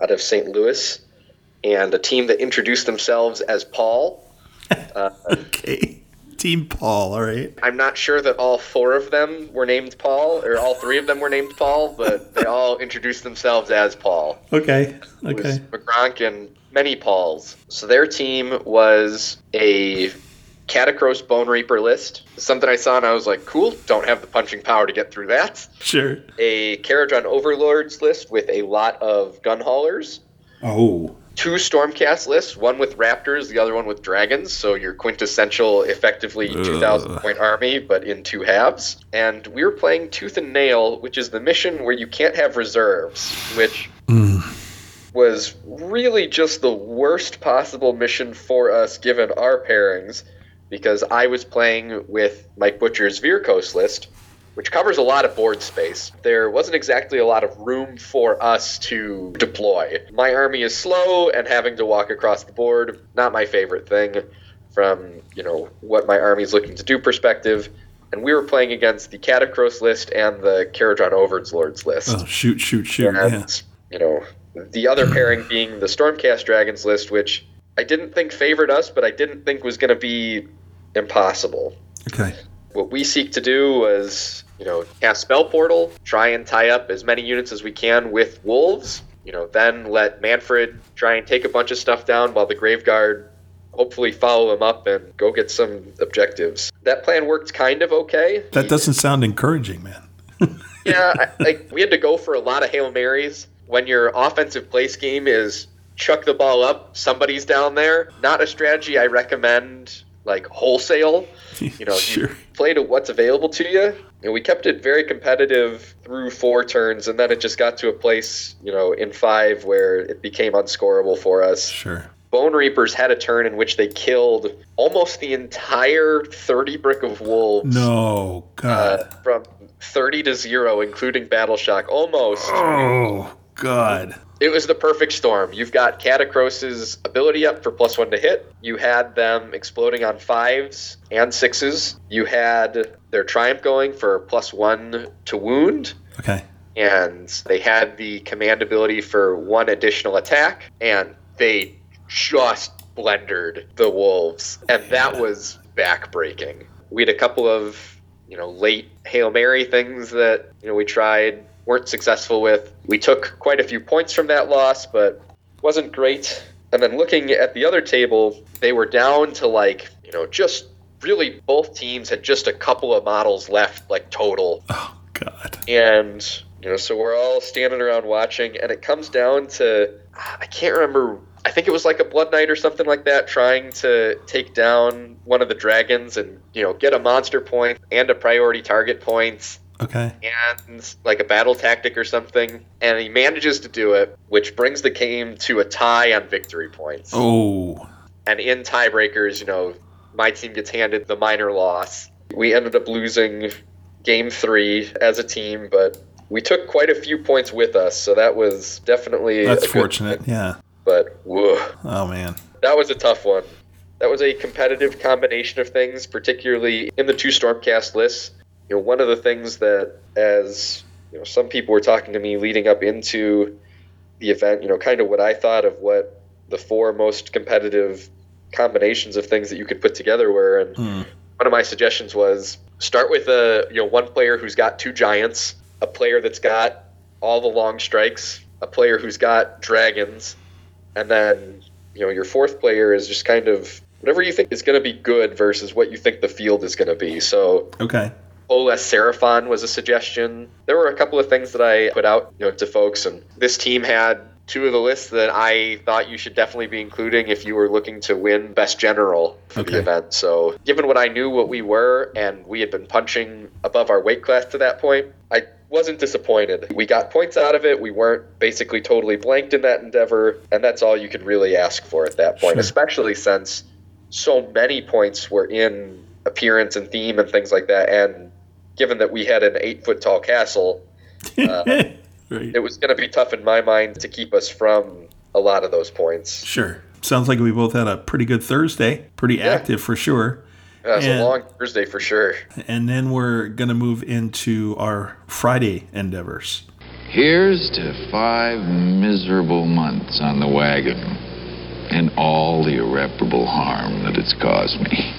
out of St. Louis, and a team that introduced themselves as Paul. Uh, okay. Team Paul, all right. I'm not sure that all four of them were named Paul, or all three of them were named Paul, but they all introduced themselves as Paul. Okay. Okay. McGronk and many Pauls. So their team was a Katakros Bone Reaper list. Something I saw and I was like, cool, don't have the punching power to get through that. Sure. A Kharadron Overlords list with a lot of gunhaulers. Oh. Two Stormcast lists, one with Raptors, the other one with Dragons. So your quintessential, effectively 2,000 point army, but in two halves. And we were playing Tooth and Nail, which is the mission where you can't have reserves, which mm. was really just the worst possible mission for us given our pairings because I was playing with Mike Butcher's Vyrkos list, which covers a lot of board space. There wasn't exactly a lot of room for us to deploy. My army is slow and having to walk across the board, not my favorite thing from, you know, what my army's looking to do perspective. And we were playing against the Katakros list and the Kharadron Overlords list. Oh, shoot, shoot, shoot. And, Yeah. you know, the other pairing being the Stormcast Dragons list, which I didn't think favored us, but I didn't think was going to be impossible. Okay. What we seek to do was, you know, cast Spell Portal, try and tie up as many units as we can with Wolves, you know, then let Mannfred try and take a bunch of stuff down while the Graveguard hopefully follow him up and go get some objectives. That plan worked kind of okay. That doesn't sound encouraging, man. *laughs* yeah, I, like we had to go for a lot of hail marys. When your offensive play scheme is chuck the ball up, somebody's down there. Not a strategy I recommend like wholesale. You know, *laughs* Sure. you play to what's available to you. And we kept it very competitive through four turns, and then it just got to a place, you know, in five where it became unscorable for us. Sure. Bonereapers had a turn in which they killed almost the entire 30 brick of wolves No, uh, God. from 30 to 0, including Battle Shock. Almost. oh, God. It was the perfect storm. You've got Katakros's ability up for plus one to hit. You had them exploding on fives and sixes. You had their triumph going for plus one to wound. Okay. And they had the command ability for one additional attack. And they just blendered the wolves. And that was backbreaking. We had a couple of, you know, late Hail Mary things that, you know, we tried, weren't successful with. We took quite a few points from that loss, but wasn't great. And then looking at the other table, they were down to like, you know, just really both teams had just a couple of models left, like total. Oh, God. And, you know, so we're all standing around watching, and it comes down to I can't remember. I think it was like a Blood Knight or something like that, trying to take down one of the dragons and, you know, get a monster point and a priority target point. Okay. and like a battle tactic or something, and he manages to do it, which brings the game to a tie on victory points. Oh. And in tiebreakers, you know, my team gets handed the minor loss. We ended up losing game three as a team, but we took quite a few points with us, so that was definitely That's fortunate. Yeah. But whoa, Oh man. that was a tough one. That was a competitive combination of things, particularly in the two Stormcast lists. You know, one of the things that, as you know, some people were talking to me leading up into the event, you know, kind of what I thought of what the four most competitive combinations of things that you could put together were, and Hmm. one of my suggestions was start with a you know one player who's got two giants, a player that's got all the long strikes, a player who's got dragons, and then you know your fourth player is just kind of whatever you think is going to be good versus what you think the field is going to be. So Okay. Oles Seraphon was a suggestion. There were a couple of things that I put out, you know, to folks, and this team had two of the lists that I thought you should definitely be including if you were looking to win best general for Okay. the event. So, given what I knew what we were, and we had been punching above our weight class to that point, I wasn't disappointed. We got points out of it. We weren't basically totally blanked in that endeavor, and that's all you could really ask for at that point, Sure. especially since so many points were in appearance and theme and things like that. And given that we had an eight foot tall castle, *laughs* right. it was going to be tough in my mind to keep us from a lot of those points. Sure. Sounds like we both had a pretty good Thursday. Pretty active for sure. Uh, it was And- a long Thursday for sure. And then we're going to move into our Friday endeavors. Here's to five miserable months on the wagon and all the irreparable harm that it's caused me.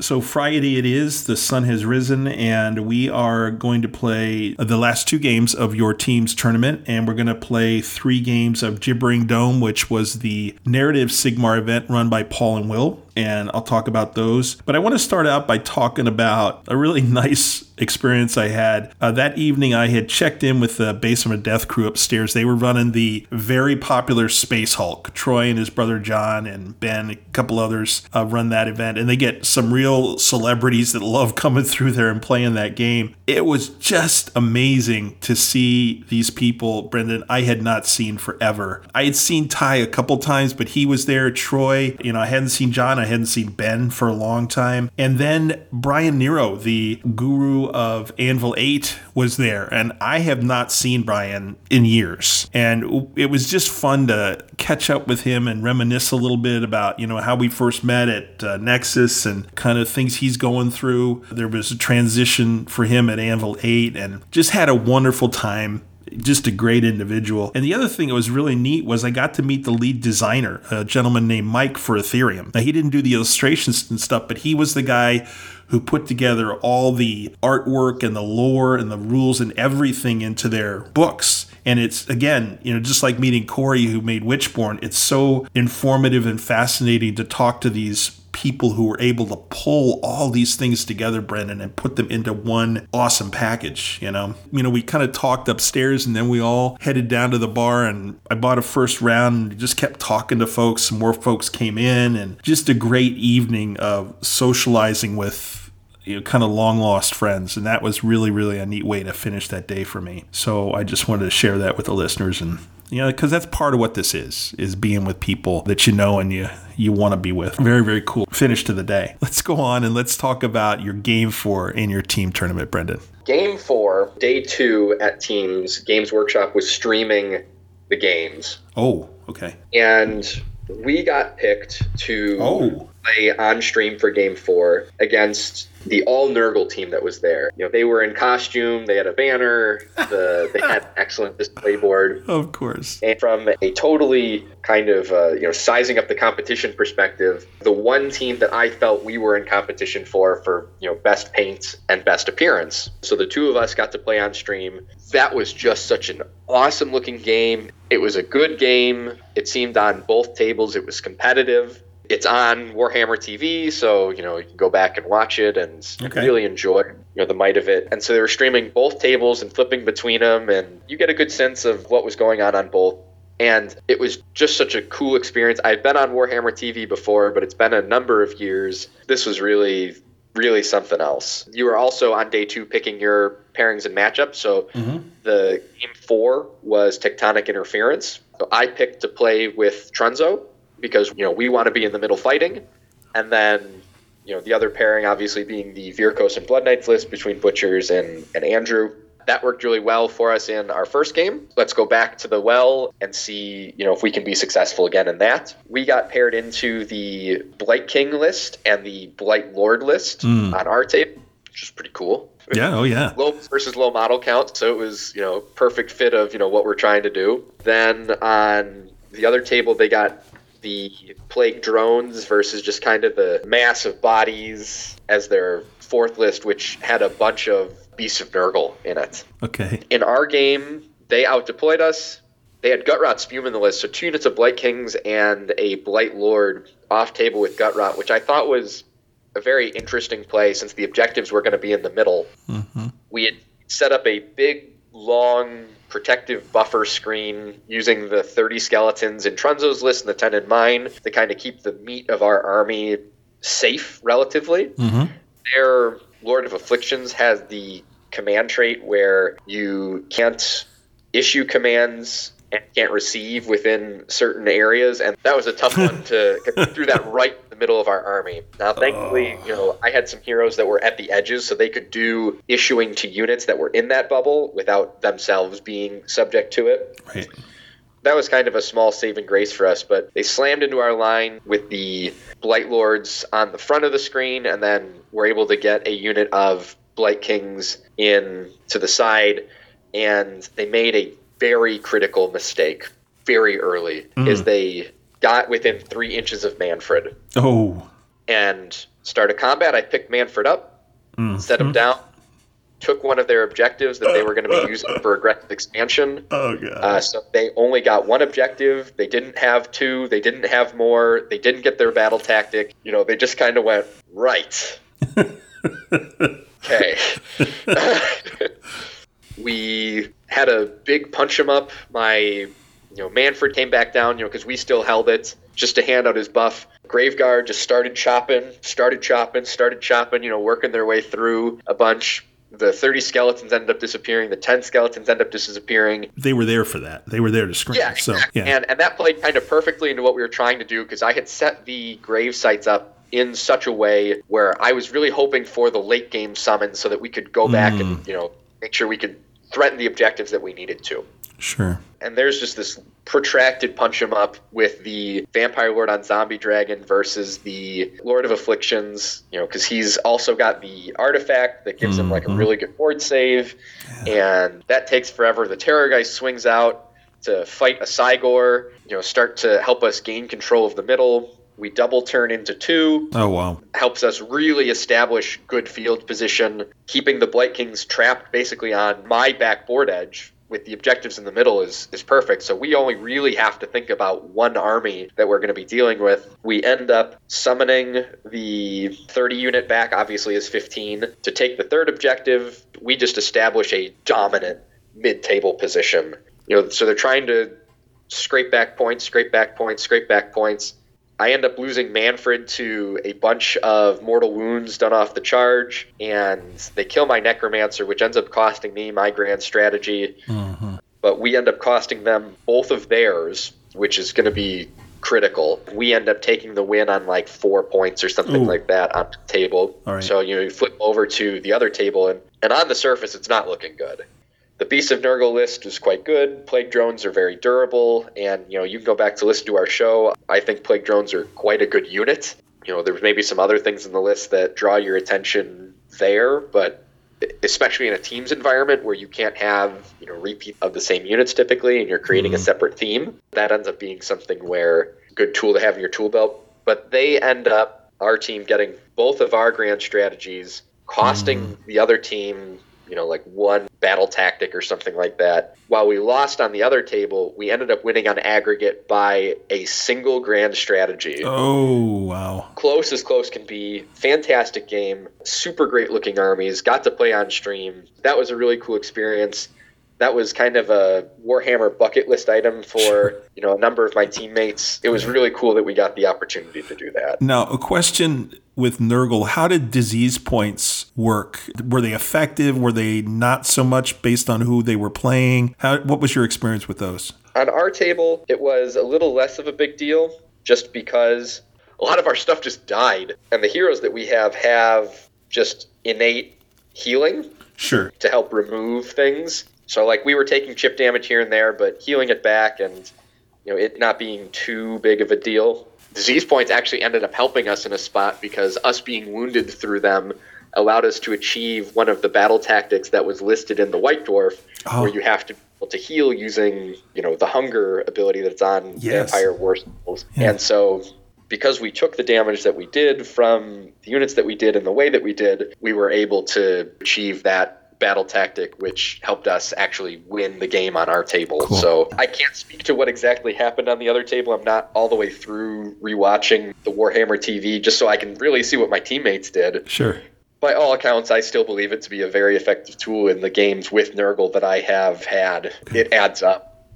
So Friday it is. The sun has risen, and we are going to play the last two games of your team's tournament, and we're going to play three games of Gibbering Dome, which was the narrative Sigmar event run by Paul and Will, and I'll talk about those. But I want to start out by talking about a really *laughs* nice experience I had uh, that evening. I had checked in with the Basement of Death crew upstairs. They were running the very popular Space Hulk. Troy and his brother John and Ben, a couple others, uh, run that event, and they get some real celebrities that love *laughs* coming through there and playing that game. It was just amazing to see these people, Brendan. I had not seen forever. I had seen Ty a couple times, but he was there. Troy, you know, I hadn't seen John. I hadn't seen Ben for a long time. And then Brian Nero, the guru of Anvil 8, was there. And I have not seen Brian in years. And it was just fun to catch up with him and reminisce a little bit about, you know, how we first met at uh, Nexus and kind of things he's going through. There was a transition for him at Anvil 8 and just had a wonderful time just a great individual. And the other thing that was really neat was I got to meet the lead designer, a gentleman named Mike for Ethereum. Now, he didn't do the illustrations and stuff, but he was the guy who put together all the artwork and the lore and the rules and everything into their books. And it's again, you know, just like meeting Corey who made Witchborn, it's so informative and fascinating to talk to these people who were able to pull all these things together, Brendan, and put them into one awesome package. You know, you know, we kind of talked upstairs, and then we all headed down to the bar, and I bought a first round, and just kept talking to folks. Some more folks came in, and just a great evening of socializing with. You know, kind of long lost friends, and that was really, really a neat way to finish that day for me. So I just wanted to share that with the listeners, and you know, because that's part of what this is, is being with people that you know and you you want to be with. Very, very cool finish to the day. Let's go on and let's talk about your game four in your team tournament, Brendan. Game four, day two at Teams, Games Workshop was streaming the games. Oh, okay. And we got picked to Oh. play on stream for game four against the all Nurgle team that was there. You know, they were in costume, they had a banner, the, they *laughs* had an excellent display board. Of course. And from a totally kind of uh, you know sizing up the competition perspective, the one team that I felt we were in competition for for you know best paint and best appearance. So the two of us got to play on stream. That was just such an awesome looking game. It was a good game. It seemed on both tables it was competitive. It's on Warhammer TV, so you know you can go back and watch it and Okay. really enjoy you know the might of it. And so they were streaming both tables and flipping between them, and you get a good sense of what was going on on both. And it was just such a cool experience. I've been on Warhammer TV before, but it's been a number of years. This was really really something else. You were also on day two picking your pairings and matchups. So mm-hmm. the game four was Tectonic Interference. So I picked to play with Trunzo because you know we want to be in the middle fighting, and then you know the other pairing obviously being the Vyrkos and Blood Knights list between Butchers and and Andrew. That worked really well for us in our first game. Let's go back to the well and see, you know, if we can be successful again in that. We got paired into the Blight King list and the Blight Lord list hmm. on our table, which is pretty cool Yeah, oh yeah. low versus low model count, so it was you know perfect fit of you know what we're trying to do. Then on the other table, they got the plague drones versus just kind of the mass of bodies as their fourth list, which had a bunch of beasts of Nurgle in it. Okay. In our game, they out deployed us. They had Gutrot Spume in the list, so two units of Blight Kings and a Blight Lord off table with Gutrot, which I thought was a very interesting play since the objectives were going to be in the middle. Mm-hmm. We had set up a big, long, protective buffer screen using the 30 skeletons in Trunzo's list and the 10 in mine to kind of keep the meat of our army safe relatively. Mm-hmm. Their Lord of Afflictions has the command trait where you can't issue commands and can't receive within certain areas, and that was a tough one to get *laughs* through that right middle of our army. Now, thankfully, oh. you know, I had some heroes that were at the edges, so they could do issuing to units that were in that bubble without themselves being subject to it Right. that was kind of a small saving grace for us, but they slammed into our line with the Blight Lords on the front of the screen, and then were able to get a unit of Blight Kings in to the side, and they made a very critical mistake very early, is hmm. they got within three inches of Mannfred Oh. and started combat. I picked Mannfred up, set him down, took one of their objectives that they were going to be using for aggressive expansion. Oh god. Uh, so they only got one objective. They didn't have two. They didn't have more. They didn't get their battle tactic. You know, they just kind of went right. *laughs* okay. *laughs* we had a big punch him up. My, you know, Mannfred came back down. You know, because we still held it just to hand out his buff. Graveguard just started chopping, started chopping, started chopping. You know, working their way through a bunch. The 30 skeletons ended up disappearing. The 10 skeletons ended up disappearing. they were there for that. They were there to scream. Yeah, so yeah. and and that played kind of perfectly into what we were trying to do because I had set the grave sites up in such a way where I was really hoping for the late game summon so that we could go back Mm. and you know make sure we could threaten the objectives that we needed to. Sure. And there's just this protracted punch 'em up with the Vampire Lord on Zombie Dragon versus the Lord of Afflictions, you know, because he's also got the artifact that gives him like a really good board save, and that takes forever. The Terror guy swings out to fight a Cygor, you know, start to help us gain control of the middle. We double turn into two. Oh, wow. helps us really establish good field position, keeping the Blight Kings trapped basically on my back board edge with the objectives in the middle is, is perfect. So we only really have to think about one army that we're going to be dealing with. We end up summoning the 30 unit back, obviously is 15. To take the third objective, we just establish a dominant mid table position. You know, so they're trying to scrape back points, scrape back points, scrape back points. I end up losing Mannfred to a bunch of mortal wounds done off the charge, and they kill my Necromancer, which ends up costing me my grand strategy. Mm-hmm. But we end up costing them both of theirs, which is going to be critical. We end up taking the win on like four points or something Ooh. like that on the table. Right. So you, know, you flip over to the other table, and, and on the surface, it's not looking good. The Beast of Nurgle list is quite good. Plague drones are very durable, and you know you can go back to listen to our show. I think plague drones are quite a good unit. You know, there's maybe some other things in the list that draw your attention there, but especially in a teams environment where you can't have you know repeat of the same units typically, and you're creating a mm-hmm. separate theme, that ends up being something where good tool to have in your tool belt. But they end up our team getting both of our grand strategies, costing mm-hmm. the other team you know, like one battle tactic or something like that. While we lost on the other table, we ended up winning on aggregate by a single grand strategy. Oh wow. Close as close can be. Fantastic game. Super great looking armies. Got to play on stream. That was a really cool experience. That was kind of a Warhammer bucket list item for you know a number of my teammates. It was really cool that we got the opportunity to do that. Now, a question with Nurgle: How did disease points work? Were they effective? Were they not so much based on who they were playing? How, what was your experience with those? On our table, it was a little less of a big deal, just because a lot of our stuff just died, and the heroes that we have have just innate healing Sure. to help remove things. So like we were taking chip damage here and there, but healing it back and you know it not being too big of a deal. Disease points actually ended up helping us in a spot because us being wounded through them allowed us to achieve one of the battle tactics that was listed in the White Dwarf, Oh. where you have to be able to heal using you know the hunger ability that's on Yes. Vampire War Souls. Yeah. And so because we took the damage that we did from the units that we did and the way that we did, we were able to achieve that battle tactic, which helped us actually win the game on our table. Cool. So I can't speak to what exactly happened on the other table. I'm not all the way through rewatching the Warhammer TV just so I can really see what my teammates did. Sure. By all accounts, I still believe it to be a very effective tool in the games with Nurgle that I have had. It adds up.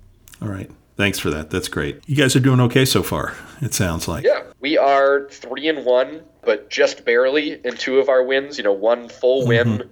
All right. Thanks for that. That's great. You guys are doing okay so far. It sounds like. Yeah, we are three and one, but just barely in two of our wins. You know, one full mm-hmm. win,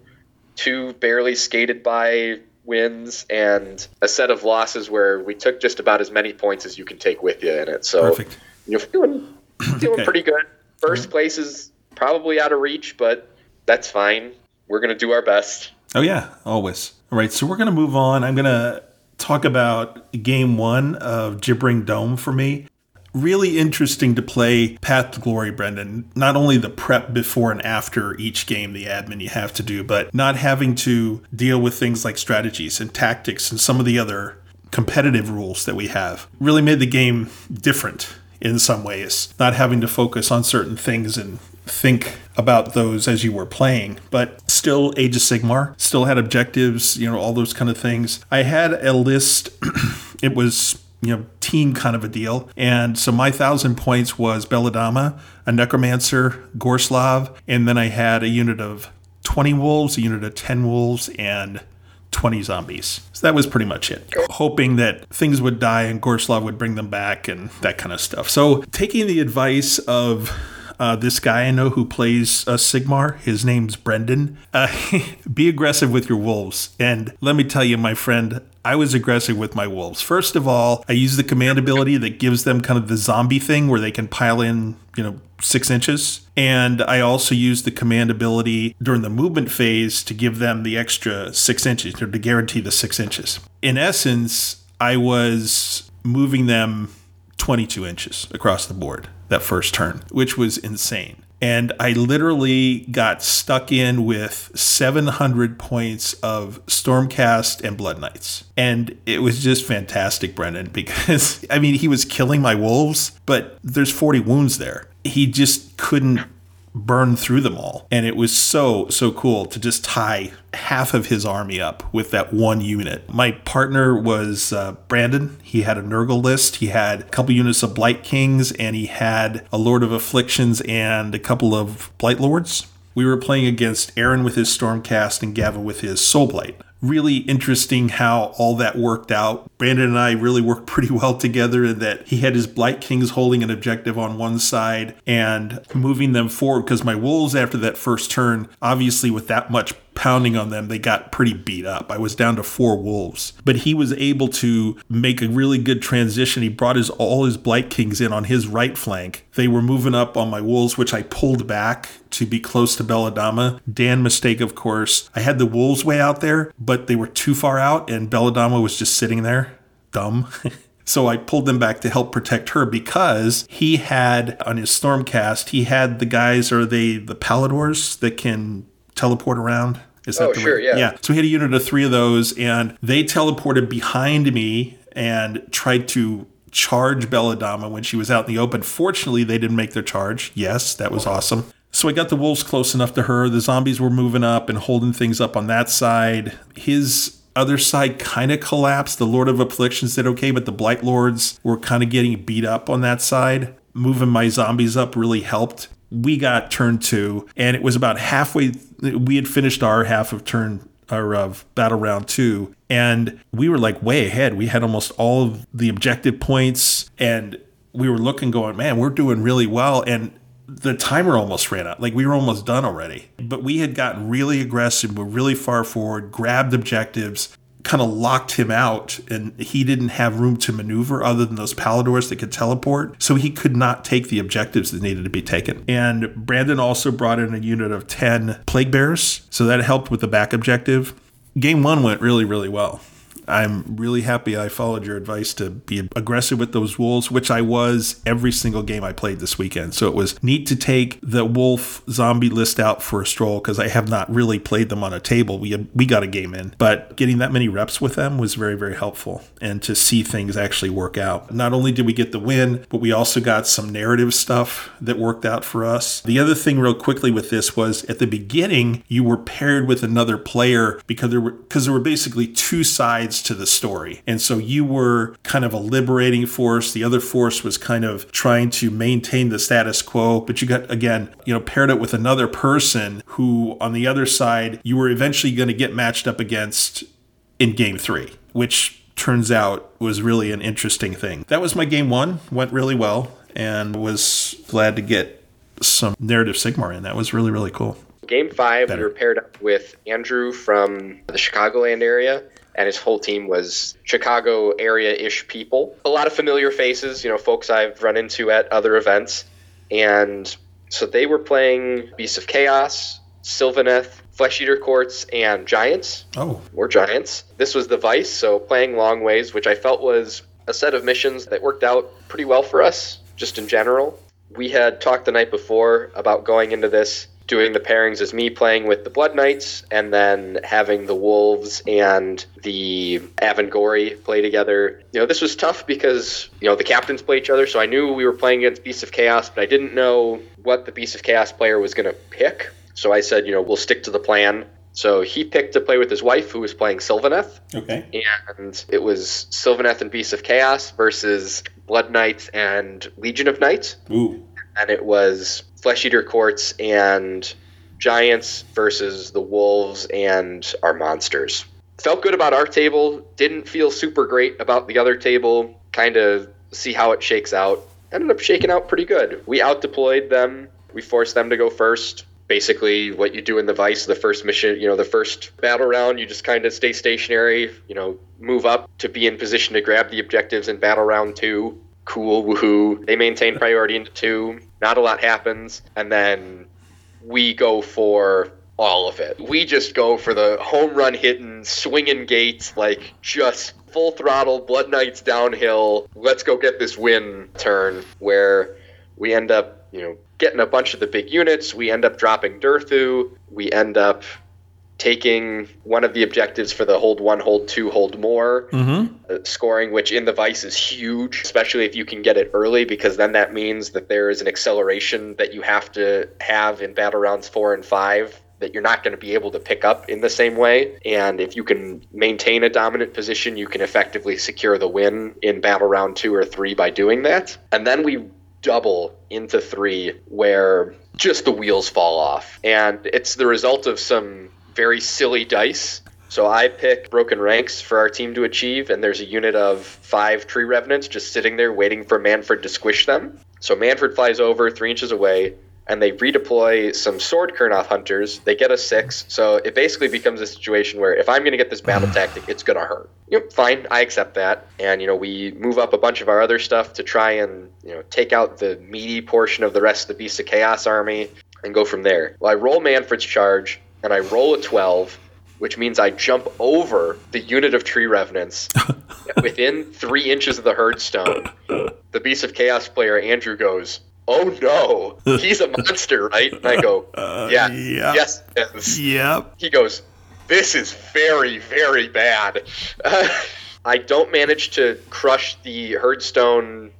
two barely skated by wins, and a set of losses where we took just about as many points as you can take with you in it. So Perfect. you're feeling *clears throat* feeling Okay. pretty good. First place is probably out of reach, but that's fine. We're gonna do our best. Oh yeah, always. All right, so we're gonna move on. I'm gonna talk about game one of Gibbering Dome for me. Really interesting to play Path to Glory, Brendan. Not only the prep before and after each game, the admin you have to do, but not having to deal with things like strategies and tactics and some of the other competitive rules that we have. Really made the game different in some ways, not having to focus on certain things and think about those as you were playing, but still Age of Sigmar, still had objectives, you know, all those kind of things. I had a list, *clears throat* it was, you know, team kind of a deal. And so my thousand points was Belladamma, a Necromancer, Gorslav, and then I had a unit of 20 wolves, a unit of 10 wolves, and 20 zombies. So that was pretty much it. Hoping that things would die and Gorslav would bring them back and that kind of stuff. So taking the advice of uh, this guy I know who plays uh, Sigmar, his name's Brendan, uh, *laughs* be aggressive with your wolves. And let me tell you, my friend, I was aggressive with my wolves. First of all, I use the command ability that gives them kind of the zombie thing where they can pile in, you know, six inches. And I also use the command ability during the movement phase to give them the extra six inches or to guarantee the six inches. In essence, I was moving them 22 inches across the board that first turn, which was insane. And I literally got stuck in with 700 points of Stormcast and Blood Knights. And it was just fantastic, Brendan, *laughs* because I mean, he was killing my wolves, but there's 40 wounds there. He just couldn't burn through them all. And it was so, so cool to just tie half of his army up with that one unit. My partner was uh, Brandon. He had a Nurgle list. He had a couple units of Blight Kings, and he had a Lord of Afflictions and a couple of Blight Lords. We were playing against Aaron with his Stormcast and Gavin with his Soul Blight. Really interesting how all that worked out. Brandon and I really worked pretty well together in that he had his Blight Kings holding an objective on one side and moving them forward because my Wolves, after that first turn, obviously with that much pounding on them, they got pretty beat up. I was down to four wolves, but he was able to make a really good transition. He brought his all his blight kings in on his right flank. They were moving up on my wolves, which I pulled back to be close to Belladamma. Dan mistake, of course. I had the wolves way out there, but they were too far out, and Belladamma was just sitting there, dumb. *laughs* So I pulled them back to help protect her because he had on his stormcast, he had the guys or they the palladors that can teleport around. Is Oh, the sure, right- yeah. Yeah. So we had a unit of three of those, and they teleported behind me and tried to charge Belladamma when she was out in the open. Fortunately, they didn't make their charge. Yes, that was awesome. So I got the wolves close enough to her. The zombies were moving up and holding things up on that side. His other side kind of collapsed. The Lord of Afflictions did okay, but the Blight Lords were kind of getting beat up on that side. Moving my zombies up really helped. We got turn two, and it was about halfway. We had finished our half of turn or of battle round two and we were like way ahead. We had almost all of the objective points and we were looking going man we're doing really well and the timer almost ran out. Like we were almost done already. But we had gotten really aggressive. We're really far forward grabbed objectives kind of locked him out and he didn't have room to maneuver other than those palladors that could teleport. So he could not take the objectives that needed to be taken. And brandon also brought in a unit of 10 plague bears so that helped with the back objective. Game one went really really well I'm really happy I followed your advice to be aggressive with those wolves, which I was every single game I played this weekend. So it was neat to take the wolf zombie list out for a stroll because I have not really played them on a table. We had, we got a game in, but getting that many reps with them was very very helpful, and to see things actually work out. Not only did we get the win, but we also got some narrative stuff that worked out for us. The other thing, real quickly, with this was at the beginning you were paired with another player because there were because there were basically two sides to the story. And so you were kind of a liberating force. The other force was kind of trying to maintain the status quo. But you got, again, you know, paired it with another person who, on the other side, you were eventually going to get matched up against in game three, which turns out was really an interesting thing. That was my game one, went really well, and was glad to get some narrative Sigmar in. That was really, really cool. Game five, Better. we were paired up with Andrew from the Chicagoland area, and his whole team was Chicago area ish people. A lot of familiar faces, you know, folks I've run into at other events. And so they were playing Beasts of Chaos, Sylvaneth, Flesh Eater Courts, and Giants Oh, or Giants. This was the Vice, so playing Long Ways, which I felt was a set of missions that worked out pretty well for us, just in general. We had talked the night before about going into this, doing the pairings as me playing with the Blood Knights, and then having the Wolves and the Avengorii play together. You know, this was tough because, you know, the captains play each other, so I knew we were playing against Beasts of Chaos, but I didn't know what the Beasts of Chaos player was going to pick. So I said, you know, we'll stick to the plan. So he picked to play with his wife, who was playing Sylvaneth, okay. and it was Sylvaneth and Beasts of Chaos versus Blood Knights and Legion of Knights, Ooh. and it was Flesh Eater Courts and Giants versus the Wolves and our monsters. Felt good about our table, didn't feel super great about the other table, kind of see how it shakes out. Ended up shaking out pretty good. We out deployed them, we forced them to go first basically what you do in the vice the first mission you know the first battle round you just kind of stay stationary you know move up to be in position to grab the objectives in battle round two cool woohoo. They maintain priority into two. Not a lot happens. And then we go for all of it. We just go for the home run hitting swinging gates like just full throttle blood knights downhill. Let's go get this win turn where we end up you know getting a bunch of the big units. We end up dropping Durthu. We end up taking one of the objectives for the hold one, hold two, hold more Mm-hmm. uh, scoring, which in the Vice is huge, especially if you can get it early, because then that means that there is an acceleration that you have to have in battle rounds four and five that you're not going to be able to pick up in the same way. And if you can maintain a dominant position, you can effectively secure the win in battle round two or three by doing that. And then we double into three where just the wheels fall off. And it's the result of some very silly dice. So I pick broken ranks for our team to achieve, and there's a unit of five tree revenants just sitting there waiting for Mannfred to squish them. So Mannfred flies over three inches away, and they redeploy some sword Kurnoth hunters. They get a six, so it basically becomes a situation where if I'm going to get this battle *sighs* tactic, it's going to hurt. Yep, fine, I accept that. And you know, we move up a bunch of our other stuff to try and you know take out the meaty portion of the rest of the Beast of Chaos army and go from there. Well, I roll Mannfred's charge, and I roll a twelve. Which means I jump over the unit of tree revenants *laughs* within three inches of the herdstone. The Beast of Chaos player Andrew goes, "Oh no, he's a monster, right?" And I go, *laughs* uh, "Yeah, yeah. yes, it is." Yep. He goes, "This is very, very bad." *laughs* I don't manage to crush the herdstone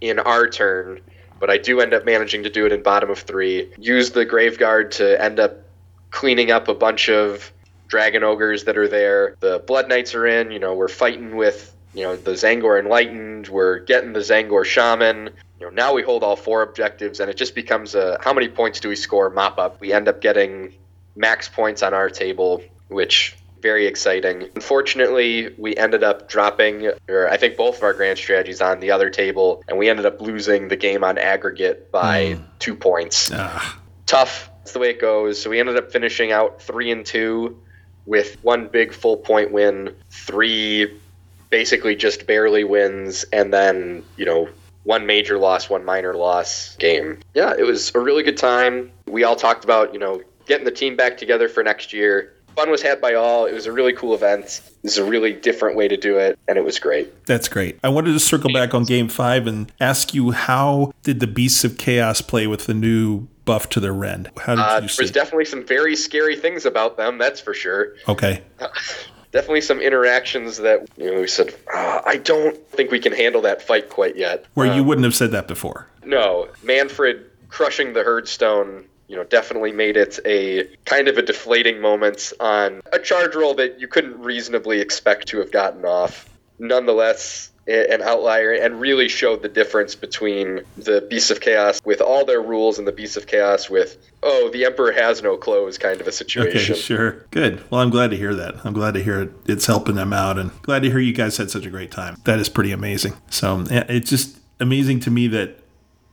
in our turn, but I do end up managing to do it in bottom of three. Use the graveguard to end up cleaning up a bunch of dragon ogres that are there. The blood knights are in. You know, we're fighting with you know the Tzaangor enlightened. We're getting the Tzaangor shaman. You know, now we hold all four objectives, and it just becomes a how many points do we score mop up? We end up getting max points on our table which very exciting. Unfortunately, we ended up dropping, or I think both of our grand strategies on the other table, and we ended up losing the game on aggregate by hmm. two points. Ah. Tough. That's the way it goes. So we ended up finishing out three and two with one big full point win, three basically just barely wins, and then, you know, one major loss, one minor loss game. Yeah, it was a really good time. We all talked about, you know, getting the team back together for next year. Fun was had by all. It was a really cool event. This is a really different way to do it, and it was great. That's great. I wanted to circle back on game five and ask you how did the Beasts of Chaos play with the new buff to their rend? How did Uh, you there's see? definitely some very scary things about them, that's for sure. okay. *laughs* Definitely some interactions that you know we said, "Ah, I don't think we can handle that fight quite yet. Where you wouldn't have said that before. No, Mannfred crushing the Herdstone, you know, definitely made it a kind of a deflating moment on a charge roll that you couldn't reasonably expect to have gotten off. Nonetheless, an outlier and really showed the difference between the Beasts of Chaos with all their rules and the Beasts of Chaos with, oh, the Emperor has no clothes kind of a situation. Okay, sure. Good. Well, I'm glad to hear that. I'm glad to hear it. It's helping them out, and glad to hear you guys had such a great time. That is pretty amazing. So it's just amazing to me that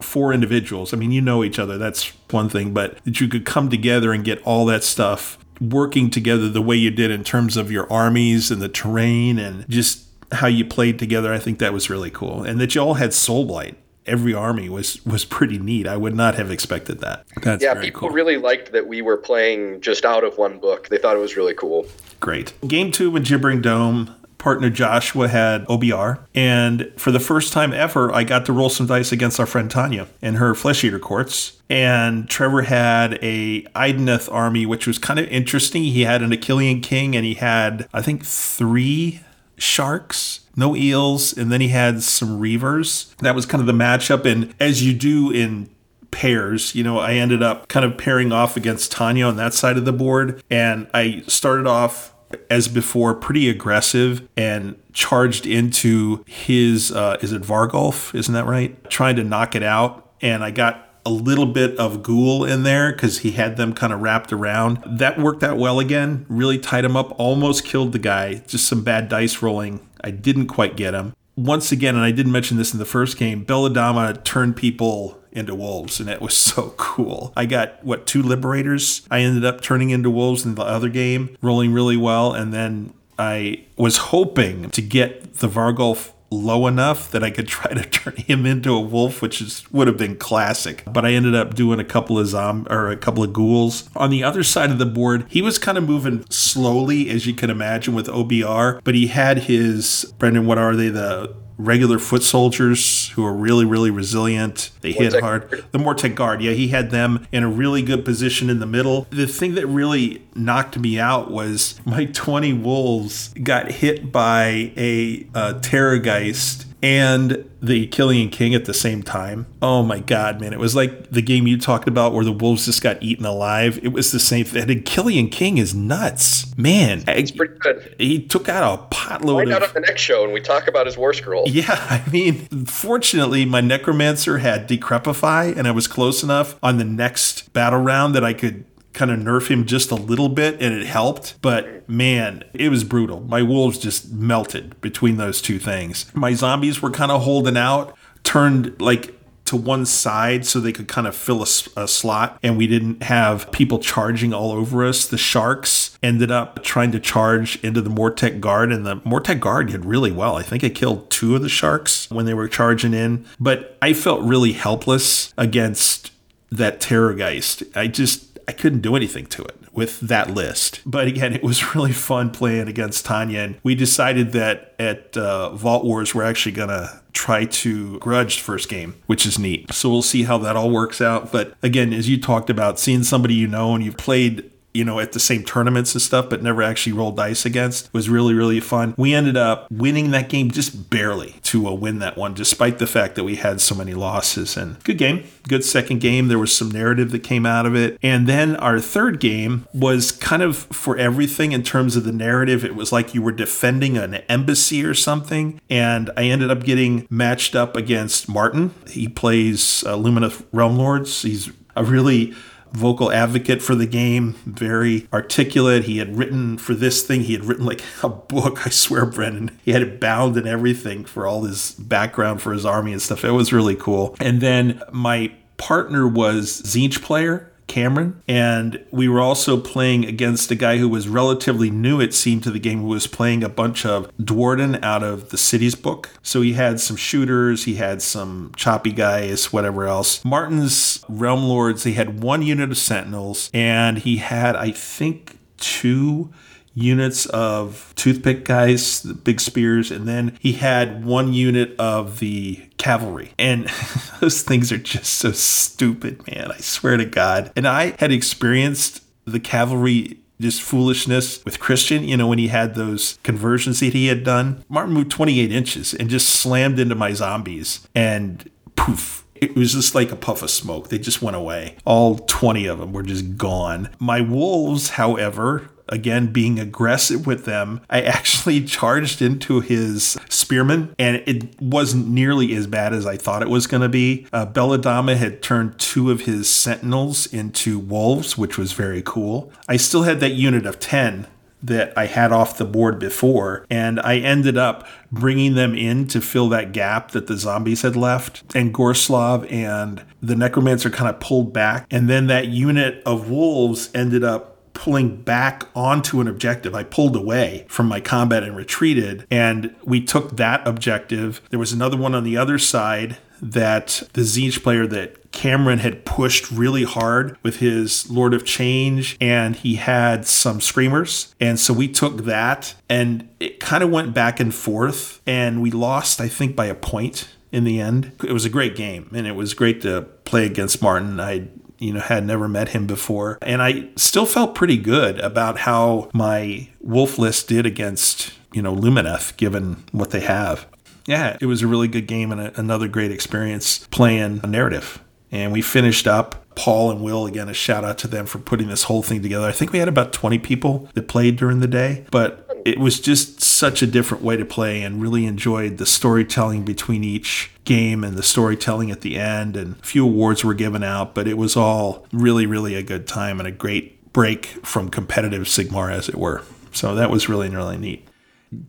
four individuals. I mean, you know each other. That's one thing, but that you could come together and get all that stuff working together the way you did in terms of your armies and the terrain and just how you played together. I think that was really cool, and that you all had soul blight. Every army was was pretty neat. I would not have expected that. That's Yeah, people cool. really liked that we were playing just out of one book. They thought it was really cool. Great. Game two with Gibbering Dome, partner Joshua had OBR. And for the first time ever, I got to roll some dice against our friend Tanya and her Flesh Eater courts. And Trevor had a Idoneth army, which was kind of interesting. He had an Akhelian King and he had, I think, three sharks, no eels, and then he had some reavers. That was kind of the matchup. And as you do in pairs. You know, I ended up kind of pairing off against Tanya on that side of the board. And I started off as before, pretty aggressive and charged into his, uh, is it Varghulf? Isn't that right? Trying to knock it out. And I got a little bit of ghoul in there because he had them kind of wrapped around. That worked out well again. Really tied him up. Almost killed the guy. Just some bad dice rolling. I didn't quite get him. Once again, and I didn't mention this in the first game, Belladamma turned people into wolves, and it was *laughs* so cool. I got what two liberators I ended up turning into wolves in the other game, rolling really well, and then I was hoping to get the Varghulf low enough that I could *laughs* try to turn him into a wolf, which is would have been classic. But I ended up doing a couple of zom or a couple of ghouls. On the other side of the board, he was kind of moving slowly, as you can imagine, with OBR, but he had his Brendan, what are they? The regular foot soldiers who are really, really resilient. They hit hard. The Mortek Guard, yeah, he had them in a really good position in the middle. The thing that really knocked me out was my 20 wolves got hit by a uh, Terrorgeist and the Killian King at the same time. Oh my god, man. It was like the game you talked about where the wolves just got eaten alive. It was the same thing. And Killian King is nuts. Man, It's pretty good. he took out a potload Find out of on the next show and we talk about his war scroll. yeah, *laughs* I mean, fortunately, my necromancer had decrepify, and I was close enough on the next battle round that I could kind of nerf him just a little bit, and it helped. But man, it was brutal. My wolves just melted between those two things. My zombies were kind of holding out, turned like to one side so they could kind of fill a slot and we didn't have people charging all over us. The sharks ended up trying to charge into the Mortek guard and the Mortek guard did really well. I think it killed two of the sharks when they were charging in, but I felt really helpless against that Terrorgeist. I just I couldn't do anything to it with that list. But again, it was *laughs* really fun playing against Tanya, and we decided that at uh, Vault Wars we're actually gonna try to grudge first game, which is neat. So we'll see how that all works out. But again, as you talked about, seeing somebody you know and you've played you know, at the same tournaments and stuff, but never actually rolled dice against was really, really fun. We ended up winning that game just barely to uh, win that one, despite the fact that we had so many losses. And good game, good second game. There was some narrative that came out of it. And then our third game was kind of for everything in terms of the narrative. It was like you were defending an embassy or something. And I ended up getting matched up against Martin. He plays uh, Lumineth Realm Lords. He's a really vocal advocate for the game, very articulate. He had written for this thing, he had written like a book, I swear, Brendan. He had it bound and everything for all his background for his army and stuff. It was really cool. And then my partner was Tzeentch player Cameron. And we were also playing against a guy who was relatively new, it seemed, to the game, who was playing a bunch of Duardin out of the Cities book. So he had some shooters, he had some choppy guys, whatever else. Martin's Realm Lords, he had one unit of Sentinels, and he had, I think, two units of toothpick guys, the big spears, and then he had one unit of the cavalry. And *laughs* those things are just so stupid, man. I swear to God. And I had experienced the cavalry just foolishness with Christian, you know, when he had those conversions that he had done. Martin moved 28 inches and just slammed into my zombies and poof, it was just like a puff of smoke. They just went away. All 20 of them were just gone. My wolves, however, again being aggressive with them, I actually *laughs* charged into his spearman, and it wasn't nearly as bad as I thought it was going to be. Uh, Belladamma had turned two of his sentinels into wolves, which was very cool. I still had that unit of 10 that I had off the board before, and I ended up bringing them in to fill that gap that the zombies had left. And Gorslav and the Necromancer kind of pulled back, and then that unit of wolves ended up pulling back onto an objective. I pulled away from my combat and retreated, and we took that objective. There was another one on the other side that the Tzeentch player that Cameron had pushed really hard with his Lord of Change, and he had some screamers. And so we took that, and it kind of went back and forth, and we lost, I think, by a point in the end. It was a great game, and it was great to play against Martin. I you know, had never met him before. And I still felt pretty good about how my wolf list did against, you know, Lumineth, given what they have. Yeah, it was a really good game and a, another great experience playing a narrative. And we finished up. Paul and Will, again, a shout out to them for putting this whole thing together. I think we had about 20 people that played during the day, but it was just such a different way to play and really enjoyed the storytelling between each game and the storytelling at the end. And a few awards were given out but it was all really really a good time and a great break from competitive sigmar as it were. So that was really really neat.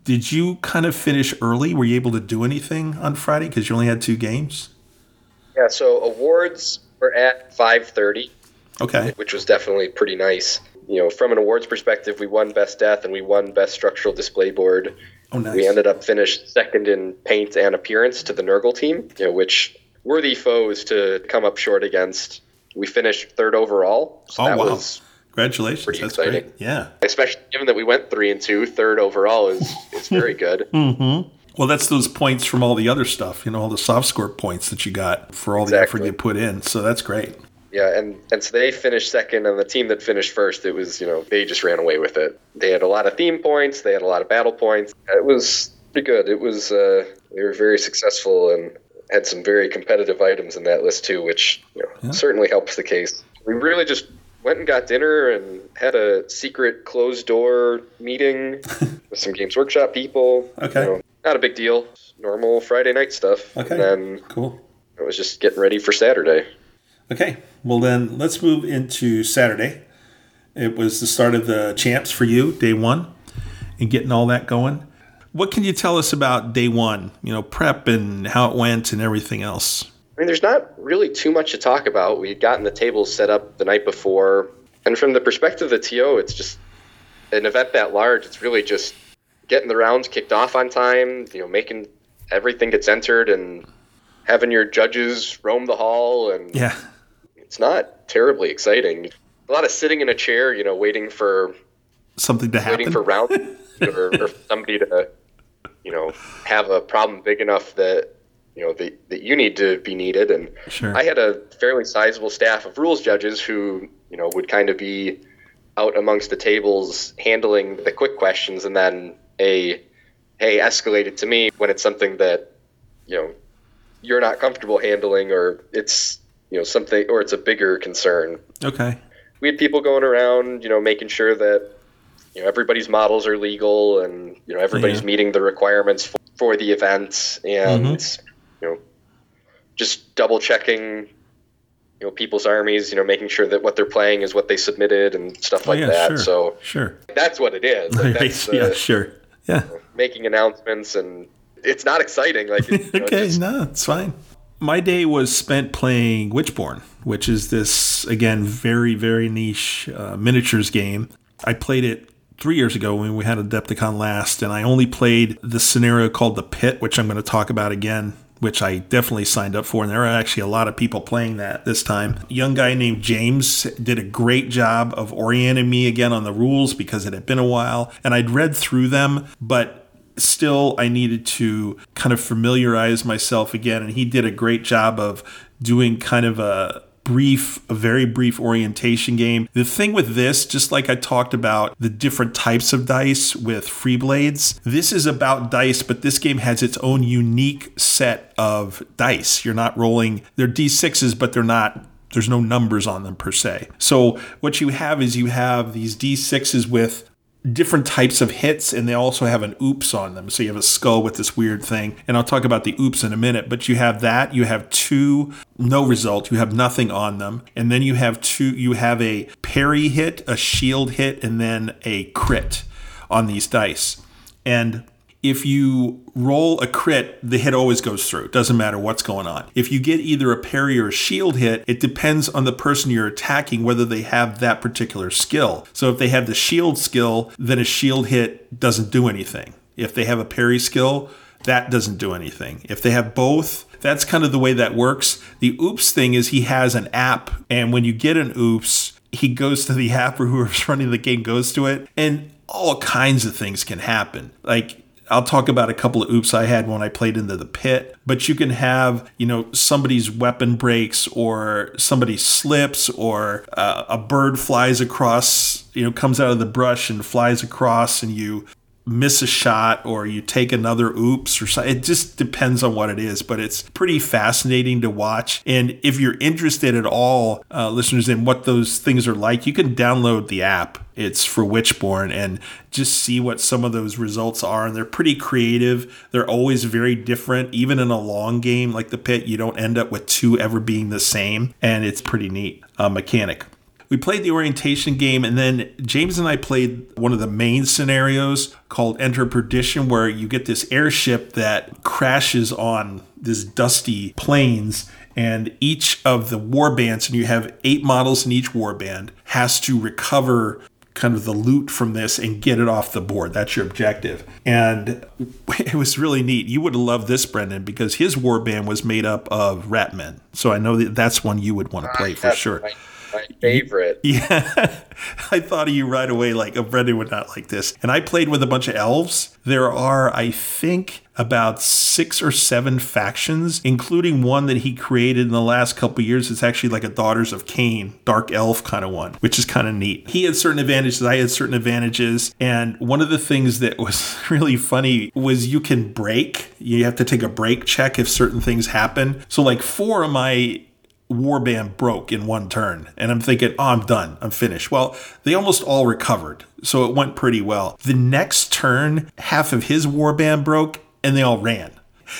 Did you kind of finish early? Were you able to do anything on friday? Because you only had two games yeah so awards were at 5.30 okay which was definitely pretty nice you know, from an awards perspective, we won Best Death and we won Best Structural Display Board. Oh, nice. We ended up finished second in paint and appearance to the Nurgle team, you know, which worthy foes to come up short against. We finished third overall. So oh, wow. was Congratulations. Pretty That's exciting. Great. Yeah. Especially given that we went three and two, third overall is, is very *laughs* good. mm-hmm. Well, that's those points from all the other stuff, you know, all the soft score points that you got for all exactly. the effort you put in. So that's great. Yeah, and, and so they finished second, and the team that finished first, it was, you know, they just ran away with it. They had a lot of theme points, they had a lot of battle points. It was pretty good. It was, uh, they were very successful and had some very competitive items in that list, too, which, you know, yeah. certainly helps the case. We really just went and got dinner and had a secret closed door meeting *laughs* with some Games Workshop people. Okay. You know, not a big deal. Normal Friday night stuff. Okay. And then cool. It was just getting ready for Saturday. Okay, well then let's move into Saturday. It was the start of the champs for you, day one, and getting all that going. What can you tell us about day one? You know, prep and how it went and everything else. I mean, there's not really too much to talk about. We had gotten the tables set up the night before, and from the perspective of the TO, it's just an event that large. It's really just getting the rounds kicked off on time. You know, making everything gets entered and having your judges roam the hall and yeah it's not terribly exciting. A lot of sitting in a chair, you know, waiting for something to happen, waiting for round *laughs* or, or somebody to, you know, have a problem big enough that you know that, that you need to be needed. And sure. I had a fairly sizable staff of rules judges who you know would kind of be out amongst the tables handling the quick questions, and then a hey escalated to me when it's something that you know you're not comfortable handling or it's you know something or it's a bigger concern. Okay. We had people going around, you know, making sure that you know everybody's models are legal and you know everybody's yeah. meeting the requirements for, for the event and mm-hmm. you know just double checking you know people's armies, you know, making sure that what they're playing is what they submitted and stuff like Oh, yeah, that. sure. So Sure. that's what it is. *laughs* Like, that's, yeah, uh, sure. Yeah. making announcements and it's not exciting. Like know, *laughs* okay, just- no, it's fine. My day was spent playing Witchborn, which is this again very very niche uh, miniatures game. I played it three years ago when we had Adepticon last, and I only played the scenario called the Pit, which I'm going to talk about again. Which I definitely signed up for, and there are actually a lot of people playing that this time. A young guy named James did a great job of orienting me again on the rules because it had been a while, and I'd read through them, but still I needed to kind of familiarize myself again and he did a great job of doing kind of a brief a very brief orientation game. The thing with this just like I talked about the different types of dice with Freeblades, this is about dice but this game has its own unique set of dice. You're not rolling they're d6s but they're not there's no numbers on them per se. So what you have is you have these d6s with different types of hits and they also have an oops on them. So you have a skull with this weird thing and i'll talk about the oops in a minute but you have that you have two no result you have nothing on them and then you have two you have a parry hit a shield hit and then a crit on these dice. And if you roll a crit, the hit always goes through. Doesn't matter what's going on. If you get either a parry or a shield hit, it depends on the person you're attacking whether they have that particular skill. So if they have the shield skill, then a shield hit doesn't do anything. If they have a parry skill, that doesn't do anything. If they have both, that's kind of the way that works. The oops thing is he has an app, and when you get an oops, he goes to the *laughs* app or whoever's running the game goes to it, and all kinds of things can happen. Like I'll talk about a couple of oops I had when I played into the pit, but you can have, you know, somebody's weapon breaks or somebody slips or uh, a bird flies across, you know, comes out of the brush and flies across and you miss a shot or you take another oops or something. It just depends on what it is, but it's pretty fascinating to watch. And if you're interested at all, uh, listeners, in what those things are like, you can download the app. It's for Witchborn and just see what some of those results are. And they're pretty creative. They're always very different. Even in a long game like the pit, you don't end up with two ever being the same. And it's pretty neat uh, mechanic. We played the orientation game, and then James and I played one of the main scenarios called Enter Perdition, where you get this airship that crashes on this dusty plains, and each of the war bands, and you have eight models in each war band, has to recover kind of the loot from this and get it off the board. That's your objective. And *laughs* it was really neat. You would have loved this, Brendan, because his war band was made up of rat men. So I know that that's one you would want to play for sure. My, my favorite. *laughs* Yeah, I thought of you right away. Like, oh, Brendan would not like this. And I played with a bunch of elves. There are, I think, about six or seven factions, including one that he created in the last couple years. It's actually like a Daughters of Khaine, dark elf kind of one, which is kind of neat. He had certain advantages. I had certain advantages. And one of the things that was *laughs* really funny was you can break. You have to take a break check if certain things happen. So, like, four of my warband broke in one turn and i'm thinking oh i'm done i'm finished well they almost all recovered so it went pretty well the next turn half of his warband broke and they all ran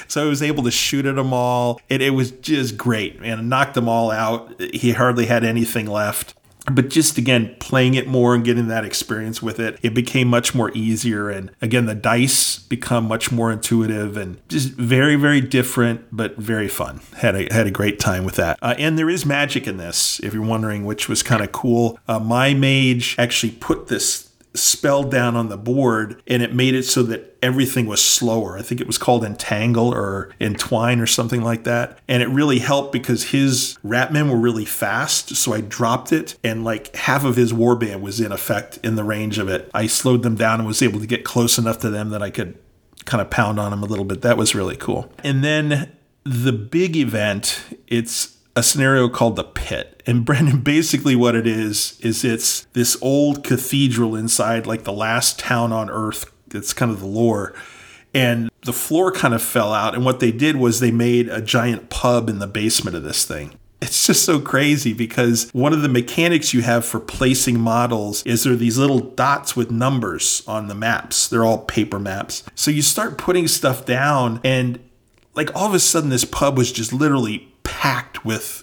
so I was able to shoot at them all. It, it was just great, man. Knocked them all out. He hardly had anything left. But just again, playing it more and getting that experience with it, it became much more easier. And again, the dice become much more intuitive and just very, very different, but very fun. Had a had a great time with that. Uh, and there is magic in this, if you're wondering, which was kind of cool. Uh, my mage actually put this spell down on the board and it made it so that everything was slower. I think it was called entangle or entwine or something like that. And it really helped because his ratmen were really fast. So I dropped it and like half of his warband was in effect in the range of it. I slowed them down and was able to get close enough to them that I could kind of pound on them a little bit. That was really cool. And then the big event, it's a scenario called the pit and brendan *laughs* basically what it is is it's this old cathedral inside like the last town on earth it's kind of the lore and the floor kind of fell out and what they did was they made a giant pub in the basement of this thing it's just so crazy because one of the mechanics you have for placing models is there are these little dots with numbers on the maps. They're all paper maps. So you start putting stuff down, and like all of a sudden, this pub was just literally packed with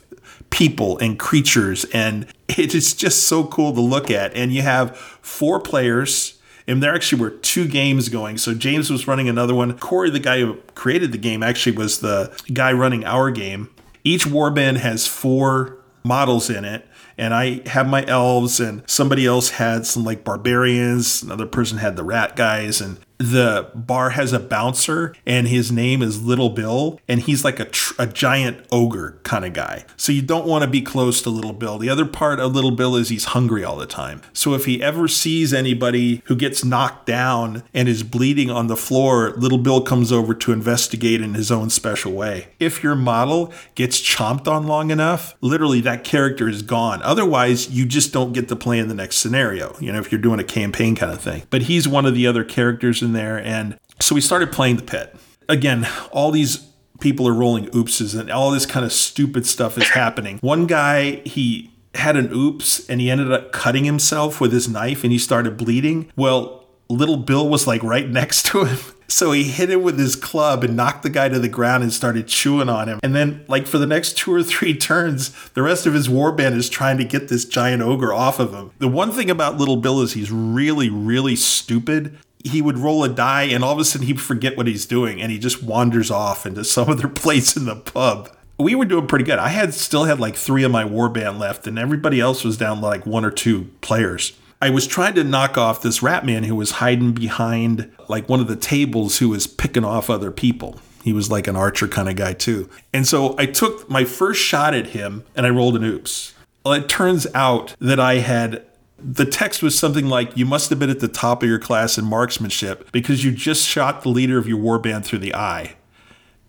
people and creatures and it is just so cool to look at and you have four players and there actually were two games going. So James was running another one. Corey, the guy who created the game, actually was the guy running our game. Each warband has four models in it. And I have my elves, and somebody else had some like barbarians. Another person had the rat guys, and the bar has a bouncer and his name is Little Bill and he's like a, tr- a giant ogre kind of guy. So you don't want to be close to Little Bill. The other part of Little Bill is he's hungry all the time. So if he ever sees anybody who gets knocked down and is bleeding on the floor, Little Bill comes over to investigate in his own special way. If your model gets chomped on long enough, literally that character is gone. Otherwise, you just don't get to play in the next scenario, you know, if you're doing a campaign kind of thing. But he's one of the other characters in in there. And so we started playing the pit. Again, all these people are rolling oopses and all this kind of stupid stuff is happening. One guy, he had an oops and he ended up cutting himself with his knife and he started bleeding. Well, little Bill was like right *laughs* next to him. So he hit him with his club and knocked the guy to the ground and started chewing on him. And then, like, for the next two or three turns, the rest of his warband is trying to get this giant ogre off of him. The one thing about Little Bill is he's really, really stupid he would roll a die and all of a sudden he'd forget what he's doing and he just wanders off into some other *laughs* place in the pub. We were doing pretty good. I had still had like three of my warband left and everybody else was down like one or two players. I was trying to knock off this rat man who was hiding behind like one of the tables who was picking off other people. He was like an archer kind of guy too. And so I took my first shot at him and I rolled an oops. Well, it turns out that I had the text was something like you must have been at the top of your class in marksmanship because you just shot the leader of your warband through the eye.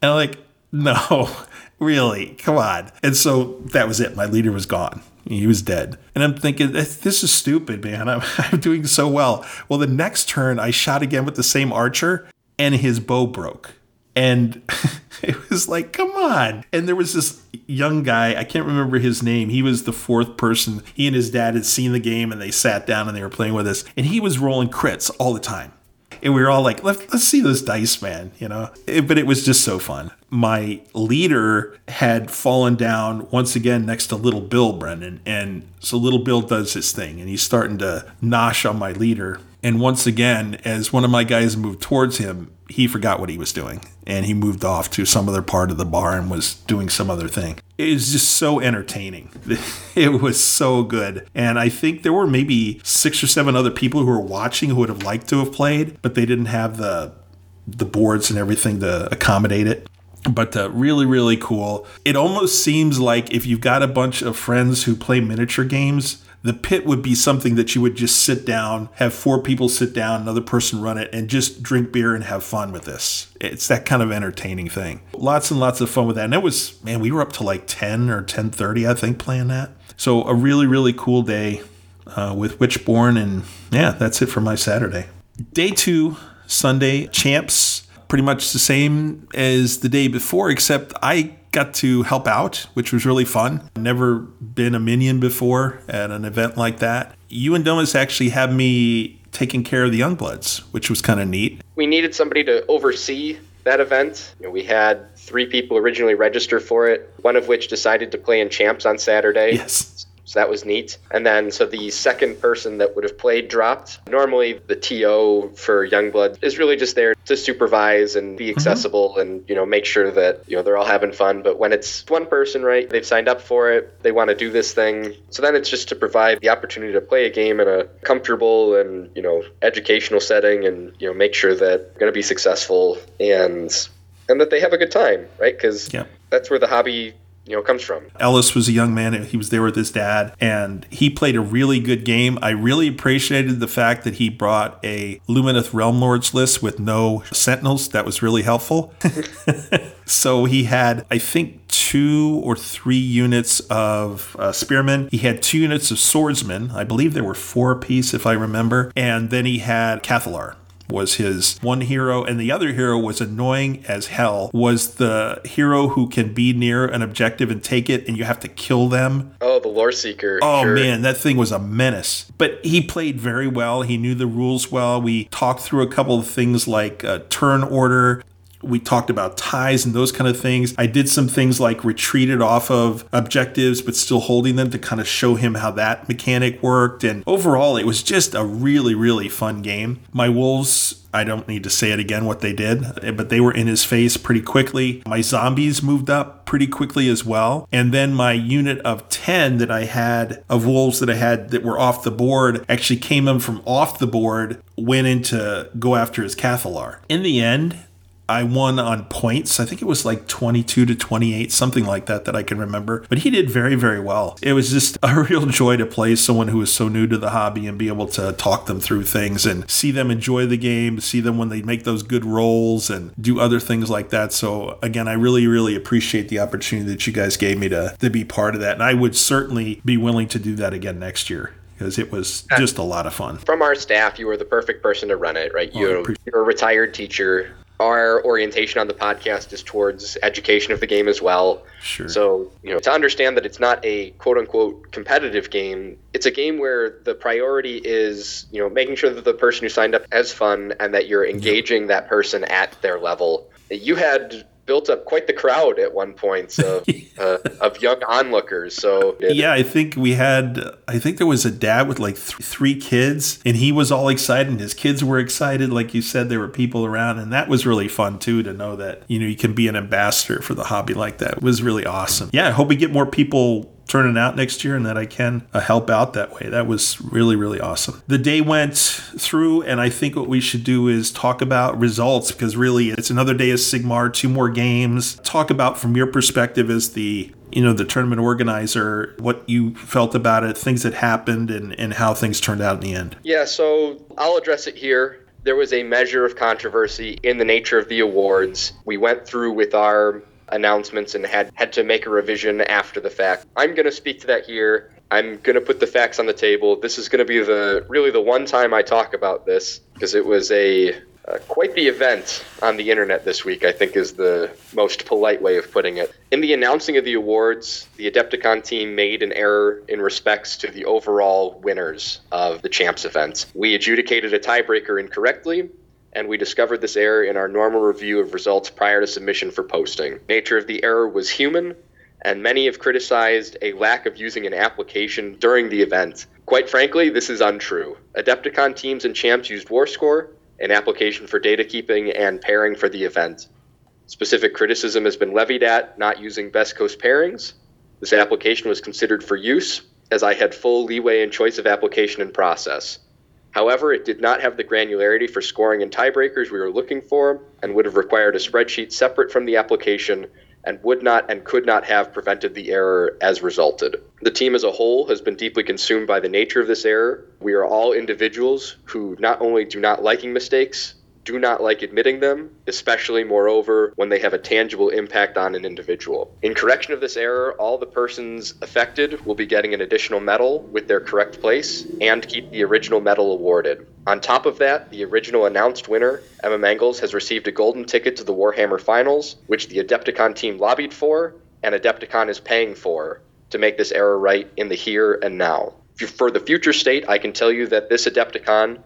And I'm like no *laughs* really? Come on. And so that was it. My leader was gone. He was dead. And i'm thinking this is stupid man. *laughs* I'm, I'm doing so well. Well the next turn i shot again with the same archer and his bow broke and *laughs* it was like, come on. And there was this young guy, I can't remember his name. He was the fourth person. He and his dad had seen the game and they sat down and they were playing with us. And he was rolling crits all the time. And we were all like, Let, us see this dice, man, you know? It, but it was just so fun. My leader had fallen down once again next to Little Bill Brendan. And so Little Bill does his thing and he's starting to nosh on my leader. And once again, as one of my guys moved towards him, he forgot what he was doing and he moved off to some other part of the bar and was doing some other thing. It was just so entertaining. *laughs* It was so good. And I think there were maybe six or seven other people who were watching who would have liked to have played, but they didn't have the the boards and everything to accommodate it but uh, really really cool it almost seems like if you've got a bunch of friends who play miniature games the pit would be something that you would just sit down, have four people sit down, another person run it, and just drink beer and have fun with this. It's that kind of entertaining thing. Lots and lots of fun with that. And it was, man, we were up to like 10 or 10:30, I think, playing that. So a really, really cool day uh, with Witchborn, and yeah, that's it for my Saturday. Day two, Sunday, champs, pretty much the same as the day before, except I got to help out, which was really fun. Never been a minion before at an event like that. You and Domus actually had me taking care of the Youngbloods, which was kind of neat. We needed somebody to oversee that event. You know, we had three people originally register for it, one of which decided to play in champs on Saturday. Yes. So that was neat. And then, so the second person that would have played dropped. Normally, the TO for Youngblood is really just there to supervise and be mm-hmm. accessible mm-hmm. and, you know, make sure that, you know, they're all having fun. But when it's one person, right, they've signed up for it, they want to do this thing. So then it's just to provide the opportunity to play a game in a comfortable and, you know, educational setting and, you know, make sure that they're going to be successful and and that they have a good time, right? Because yeah. that's where the hobby you know comes from. Ellis was a young man. He was there with his dad, and he played a really good game. I really appreciated the fact that he brought a Lumineth Realm Lords list with no Sentinels. That was really helpful. *laughs* so he had, I think, two or three units of uh, spearmen. He had two units of swordsmen. I believe there were four apiece, if I remember. And then he had Cathalar was his one hero, and the other hero was annoying as hell. Was the hero who can be near an objective and take it, and you have to kill them. Oh, the lore seeker. Oh sure. man, that thing was a menace. But he played very well. He knew the rules well. We talked through a couple of things like uh, turn order, We talked about ties and those kind of things. I did some things like retreated off of objectives, but still holding them to kind of show him how that mechanic worked. And overall, it was just a really, really fun game. My Wolves I don't need to say it again what they did, but they were in his face pretty quickly. My zombies moved up pretty quickly as well. And then my unit of 10 that I had of wolves that I had that were off the board actually came in from off the board, went in to go after his Cathalar. In the end, I won on points. I think it was like 22 to 28, something like that, that I can remember. But he did very, very well. It was just a *laughs* real joy to play someone who is so new to the hobby and be able to talk them through things and see them enjoy the game, see them when they make those good rolls and do other things like that. So, again, I really, really appreciate the opportunity that you guys gave me to, to be part of that. And I would certainly be willing to do that again next year because it was just a lot of fun. From our staff, you were the perfect person to run it, right? Oh, you're a retired teacher our orientation on the podcast is towards education of the game as well. Sure. So, you know, to understand that it's not a quote unquote competitive game, it's a game where the priority is, you know, making sure that the person who signed up has fun and that you're engaging that person at their level. You had built up quite the crowd at one point of, *laughs* uh, of young onlookers. So yeah, I think we had. I think there was a dad with like th- three kids, and he was all excited, and his kids were excited. Like you said, there were people around, and that was really fun too to know that you know you can be an ambassador for the hobby like that. It was really awesome. Yeah, I hope we get more people turning out next year and that I can uh, help out that way. That was really, really awesome. The day went through, and I think what we should do is talk about results because really it's another day of Sigmar, two more games. Talk about from your perspective as the you know the tournament organizer what you felt about it things that happened and, and how things turned out in the end yeah so i'll address it here there was a measure of controversy in the nature of the awards we went through with our announcements and had had to make a revision after the fact. I'm going to speak to that here. I'm going to put the facts on the table. This is going to be the really the one time I talk about this because it was a uh, quite the event on the internet this week, I think is the most polite way of putting it. In the announcing of the awards, the Adepticon team made an error in respects to the overall winners of the Champs events. We adjudicated a tiebreaker incorrectly, and we discovered this error in our normal review of results prior to submission for posting. Nature of the error was human, and many have criticized a lack of using an application during the event. Quite frankly, this is untrue. Adepticon teams and champs used WarScore, an application for data keeping and pairing for the event. Specific criticism has been levied at not using Best Coast pairings. This application was considered for use, as I had full leeway in choice of application and process. However, it did not have the granularity for scoring and tiebreakers we were looking for and would have required a spreadsheet separate from the application and would not and could not have prevented the error as resulted. The team as a whole has been deeply consumed by the nature of this error. We are all individuals who not only do not liking mistakes, do not like admitting them, especially, moreover, when they have a tangible impact on an individual. In correction of this error, all the persons affected will be getting an additional medal with their correct place and keep the original medal awarded. On top of that, the original announced winner, Emma Mangels, has received a golden ticket to the Warhammer Finals, which the Adepticon team lobbied for and Adepticon is paying for to make this error right in the here and now. For the future state, I can tell you that this Adepticon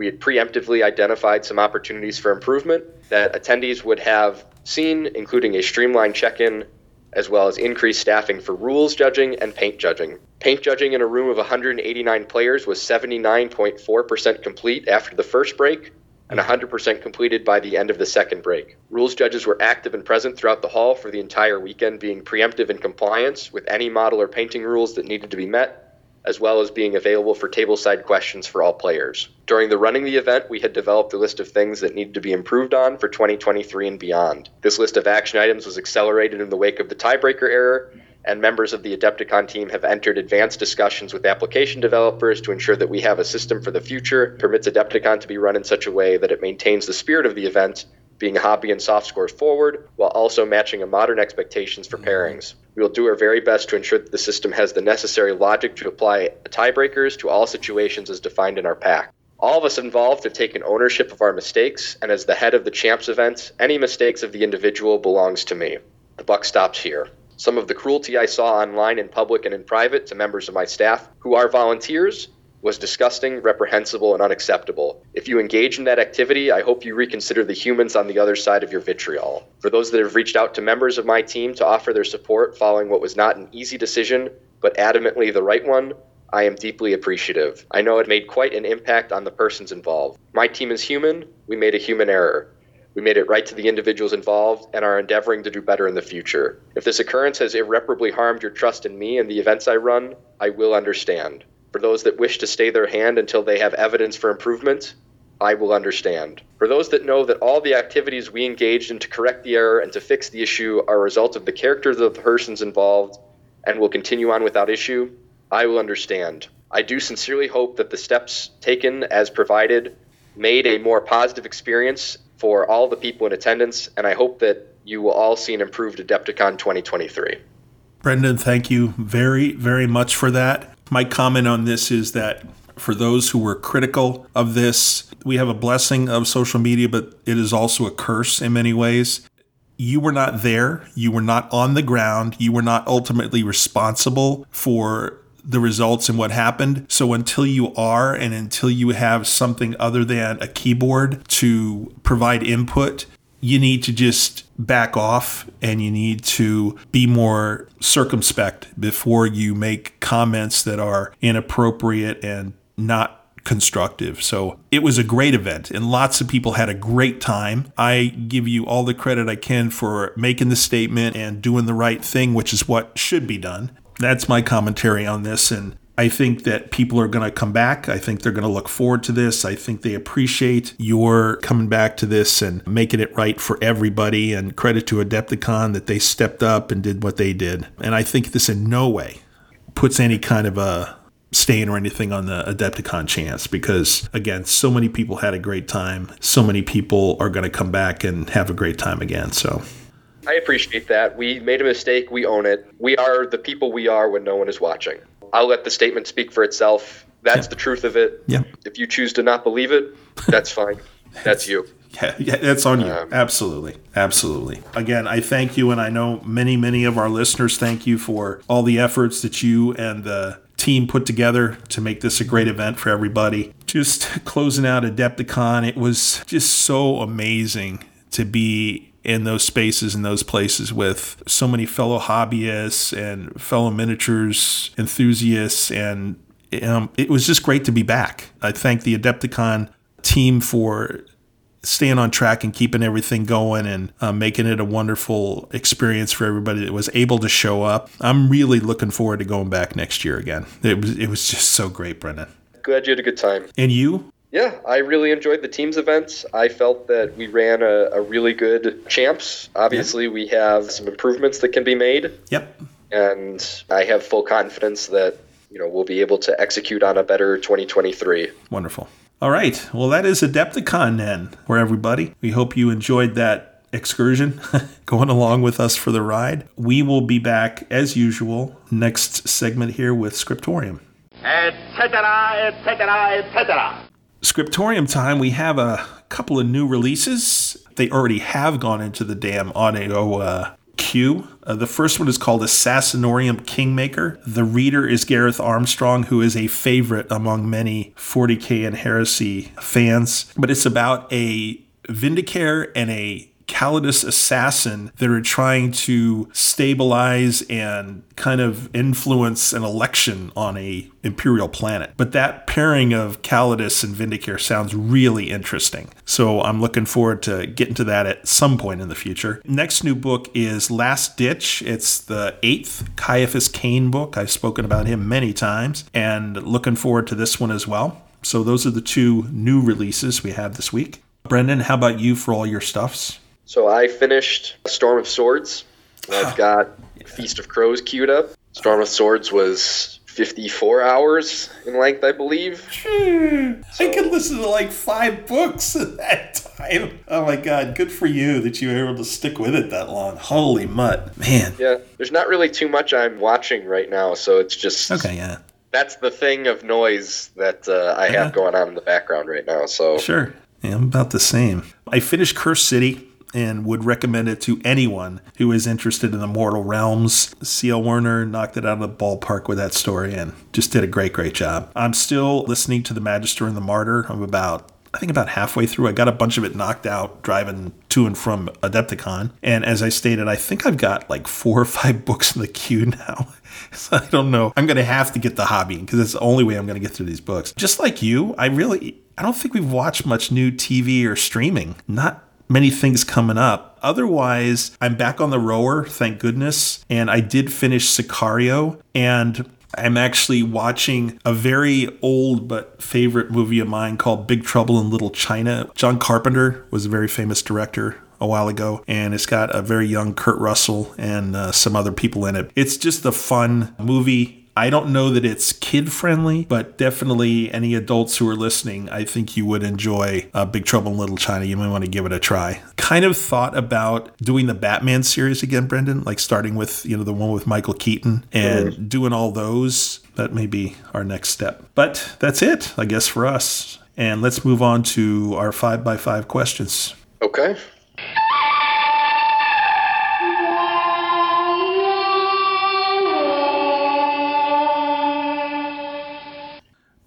we had preemptively identified some opportunities for improvement that attendees would have seen, including a streamlined check in, as well as increased staffing for rules judging and paint judging. Paint judging in a room of 189 players was 79.4% complete after the first break and 100% completed by the end of the second break. Rules judges were active and present throughout the hall for the entire weekend, being preemptive in compliance with any model or painting rules that needed to be met as well as being available for tableside questions for all players. During the running the event, we had developed a list of things that needed to be improved on for 2023 and beyond. This list of action items was accelerated in the wake of the tiebreaker error, and members of the Adepticon team have entered advanced discussions with application developers to ensure that we have a system for the future permits Adepticon to be run in such a way that it maintains the spirit of the event being hobby and soft scores forward, while also matching a modern expectations for pairings. We will do our very best to ensure that the system has the necessary logic to apply tiebreakers to all situations as defined in our pack. All of us involved have taken ownership of our mistakes, and as the head of the Champs event, any mistakes of the individual belongs to me. The buck stops here. Some of the cruelty I saw online in public and in private to members of my staff who are volunteers was disgusting, reprehensible, and unacceptable. If you engage in that activity, I hope you reconsider the humans on the other side of your vitriol. For those that have reached out to members of my team to offer their support following what was not an easy decision, but adamantly the right one, I am deeply appreciative. I know it made quite an impact on the persons involved. My team is human, we made a human error. We made it right to the individuals involved and are endeavoring to do better in the future. If this occurrence has irreparably harmed your trust in me and the events I run, I will understand. For those that wish to stay their hand until they have evidence for improvement, I will understand. For those that know that all the activities we engaged in to correct the error and to fix the issue are a result of the characters of the persons involved and will continue on without issue, I will understand. I do sincerely hope that the steps taken as provided made a more positive experience for all the people in attendance, and I hope that you will all see an improved Adepticon 2023. Brendan, thank you very, very much for that. My comment on this is that for those who were critical of this, we have a blessing of social media, but it is also a curse in many ways. You were not there. You were not on the ground. You were not ultimately responsible for the results and what happened. So until you are, and until you have something other than a keyboard to provide input, you need to just back off and you need to be more circumspect before you make comments that are inappropriate and not constructive. So it was a great event and lots of people had a great time. I give you all the credit I can for making the statement and doing the right thing, which is what should be done. That's my commentary on this. And I think that people are going to come back. I think they're going to look forward to this. I think they appreciate your coming back to this and making it right for everybody. And credit to Adepticon that they stepped up and did what they did. And I think this in no way puts any kind of a stain or anything on the Adepticon chance because, again, so many people had a great time. So many people are going to come back and have a great time again. So I appreciate that. We made a mistake. We own it. We are the people we are when no one is watching. I'll let the statement speak for itself. That's the truth of it. Yeah. If you choose to not believe it, that's fine. *laughs* That's you. Yeah, yeah, that's on you. Um, absolutely. Absolutely. Again, I thank you, and I know many, many of our listeners thank you for all the efforts that you and the team put together to make this a great event for everybody. Just closing out Adepticon, it was just so amazing to be in those spaces and those places with so many fellow hobbyists and fellow miniatures enthusiasts and um, it was just great to be back. I thank the Adepticon team for staying on track and keeping everything going and uh, making it a wonderful experience for everybody that was able to show up. I'm really looking forward to going back next year again. It was it was just so great, Brendan. Glad you had a good time. And you? Yeah, I really enjoyed the team's events. I felt that we ran a, a really good champs. Obviously, we have some improvements that can be made, Yep. and I have full confidence that you know we'll be able to execute on a better 2023. Wonderful. All right. Well, that is Adepticon then for everybody. We hope you enjoyed that excursion *laughs* going along with us for the ride. We will be back as usual next segment here with Scriptorium. etc., etc., etc. Scriptorium time, we have a couple of new releases. They already have gone into the damn audio uh, queue. Uh, the first one is called Assassinorum Kingmaker. The reader is Gareth Armstrong, who is a favorite among many 40k and heresy fans. But it's about a Vindicare and a Calidus assassin that are trying to stabilize and kind of influence an election on a imperial planet. But that pairing of Calidus and Vindicare sounds really interesting. So I'm looking forward to getting to that at some point in the future. Next new book is Last Ditch. It's the eighth Ciaphas Cain book. I've spoken about him many times and looking forward to this one as well. So those are the two new releases we have this week. Brendan, how about you for all your stuffs? So I finished Storm of Swords. I've got Feast of Crows queued up. Storm of Swords was 54 hours in length, I believe. I could listen to like five books *laughs* at that time. Oh my god, good for you that you were able to stick with it that long. Holy mutt. Man. Yeah, there's not really too much I'm watching right now, so it's just Okay, yeah. that's the thing of noise that uh, I Yeah. have going on in the background right now. So Sure. Yeah, I'm about the same. I finished Curse City. And would recommend it to anyone who is interested in the mortal realms. C.L. Werner knocked it out of the ballpark with that story and just did a great, great job. I'm still listening to The Magister and the Martyr. I'm about I think about halfway through. I got a bunch of it knocked out driving to and from Adepticon. And as I stated, I think I've got like four or five *laughs* books in the queue now. *laughs* so I don't know. I'm going to have to get the hobby because it's the only way I'm going to get through these books. Just like you, I really, I don't think we've watched much new TV or streaming. Not many things coming up. Otherwise, I'm back on the rower, thank goodness. And I did finish Sicario. And I'm actually watching a very old but favorite movie of mine called Big Trouble in Little China. John Carpenter was a very famous director a while ago, and it's got a very young Kurt Russell and uh, some other people in it. It's just a fun movie. I don't know that it's kid friendly, but definitely any adults who are listening, I think you would enjoy uh, Big Trouble in Little China. You might want to give it a try. Kind of thought about doing the Batman series again, Brendan, like starting with you know the one with Michael Keaton and mm-hmm. doing all those. That may be our next step. But that's it, I guess, for us. And let's move on to our five by five questions. Okay.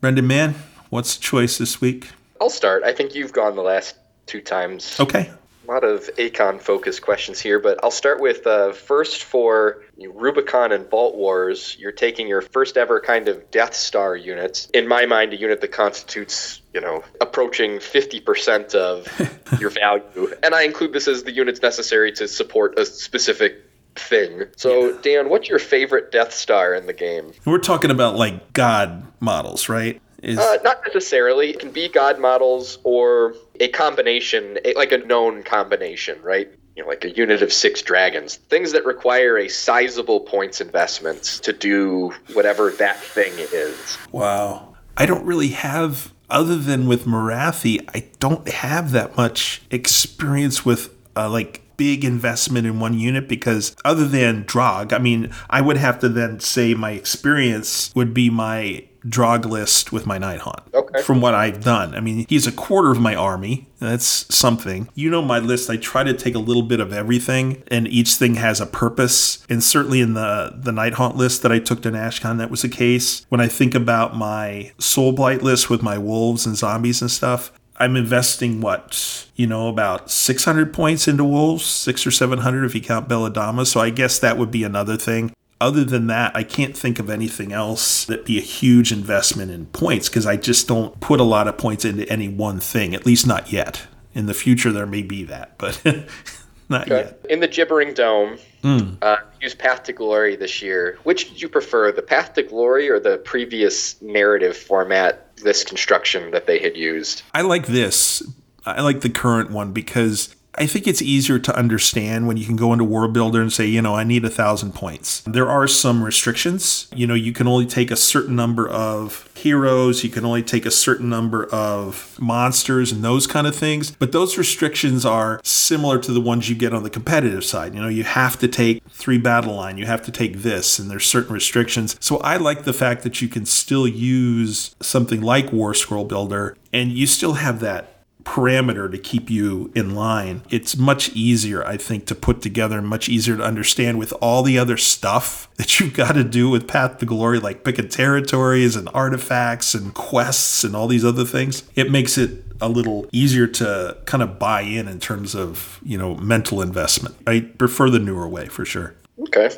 Brendan Mann, what's the choice this week? I'll start. I think you've gone the last two times. Okay. A lot of Acon focused questions here, but I'll start with uh, first for Rubicon and Vault Wars. You're taking your first ever kind of Death Star units. In my mind, a unit that constitutes, you know, approaching 50% of *laughs* your value. And I include this as the units necessary to support a specific thing. So, Dan, what's your favorite Death Star in the game? We're talking about like God models, right? Is... Uh, not necessarily. It can be God models or a combination, like a known combination, right? You know, like a unit of six dragons. Things that require a sizable points investment to do whatever that thing is. Wow. I don't really have, other than with Morathi, I don't have that much experience with uh, like big investment in one unit because other than Drog, I mean, I would have to then say my experience would be my Drog list with my Nighthaunt. Okay. From what I've done. I mean, he's a quarter of my army. That's something. You know my list. I try to take a little bit of everything, and each thing has a purpose. And certainly in the the Nighthaunt list that I took to NashCon, that was the case. When I think about my Soul Blight list with my wolves and zombies and stuff, I'm investing what you know about 600 points into wolves, six or 700 if you count Belladamma. So I guess that would be another thing. Other than that, I can't think of anything else that be a huge investment in points because I just don't put a lot of points into any one thing. At least not yet. In the future, there may be that, but *laughs* not okay. yet. In the Gibbering Dome, mm. uh, use Path to Glory this year. Which did you prefer, the Path to Glory or the previous narrative format this construction that they had used. I like this. I like the current one because I think it's easier to understand when you can go into World Builder and say, you know, I need a thousand points. There are some restrictions. You know, you can only take a certain number of heroes, you can only take a certain number of monsters and those kind of things. But those restrictions are similar to the ones you get on the competitive side. You know, you have to take three battle line, you have to take this, and there's certain restrictions. So I like the fact that you can still use something like War Scroll Builder and you still have that parameter to keep you in line. It's much easier, I think, to put together much easier to understand with all the other stuff *laughs* that you've got to do with Path to Glory, like picking territories and artifacts and quests and all these other things. It makes it a little easier to kind of buy in in terms of, you know, mental investment. I prefer the newer way for sure. Okay.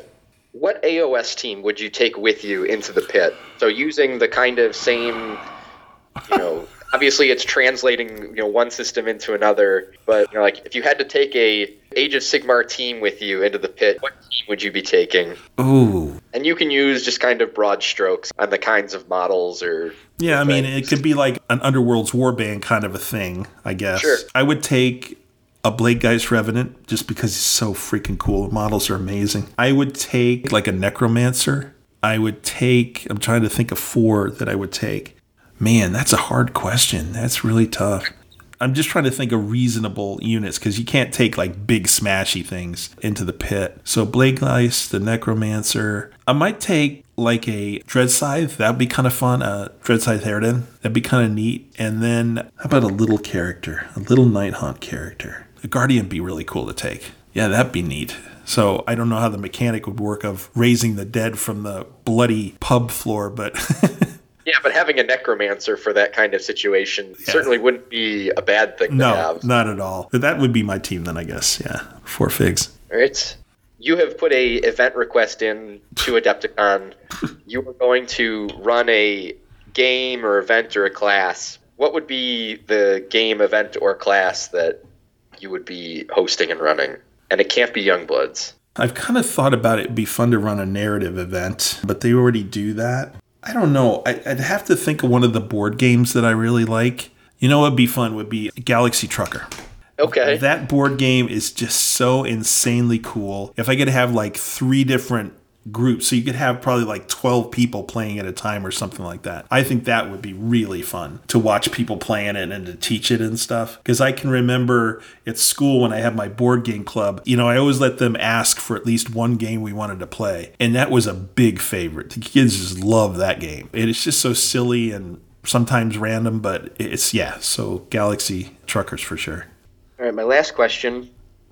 What AOS team would you take with you into the pit? So using the kind of same, you know, obviously it's translating you know one system into another but you know, like if you had to take a age of sigmar team with you into the pit what team would you be taking ooh and you can use just kind of broad strokes on the kinds of models or yeah i mean it could be like an underworld's warband kind of a thing i guess sure. i would take a Bladegeist Revenant just because he's so freaking cool. The models are amazing. I would take like a Necromancer. I would take, I'm trying to think of four that I would take. Man, that's a hard question. That's really tough. I'm just trying to think of reasonable units because you can't take like big smashy things into the pit. So Bladegeist, the Necromancer. I might take like a Dread Scythe. That'd be kind of fun. A Dread Scythe Harridan. That'd be kind of neat. And then how about a little character, a little Nighthaunt character? A guardian be really cool to take. Yeah, that'd be neat. So I don't know how the mechanic would work of raising the dead from the bloody pub floor, but *laughs* Yeah, but having a necromancer for that kind of situation certainly wouldn't be a bad thing to no, have. not at all. But that would be my team then, I guess. Yeah, four figs. All right. You have put a event request in to Adepticon. *laughs* you are going to run a game or event or a class. What would be the game, event, or class that you would be hosting and running? And it can't be Youngbloods. I've kind of thought about it. It'd be fun to run a narrative event, but they already do that. I don't know. I, I'd have to think of one of the board games that I really like. You know, what'd be fun would be Galaxy Trucker. Okay. That board game is just so insanely cool. If I could have like three different groups, so you could have probably like 12 people playing at a time or something like that. I think that would be really fun to watch people playing it and to teach it and stuff. Because I can remember at school when I had my board game club, you know, I always let them ask for at least one game we wanted to play. And that was a big favorite. The kids just love that game. And It's just so silly and sometimes random, but it's, yeah, so Galaxy Truckers for sure. All right, my last question.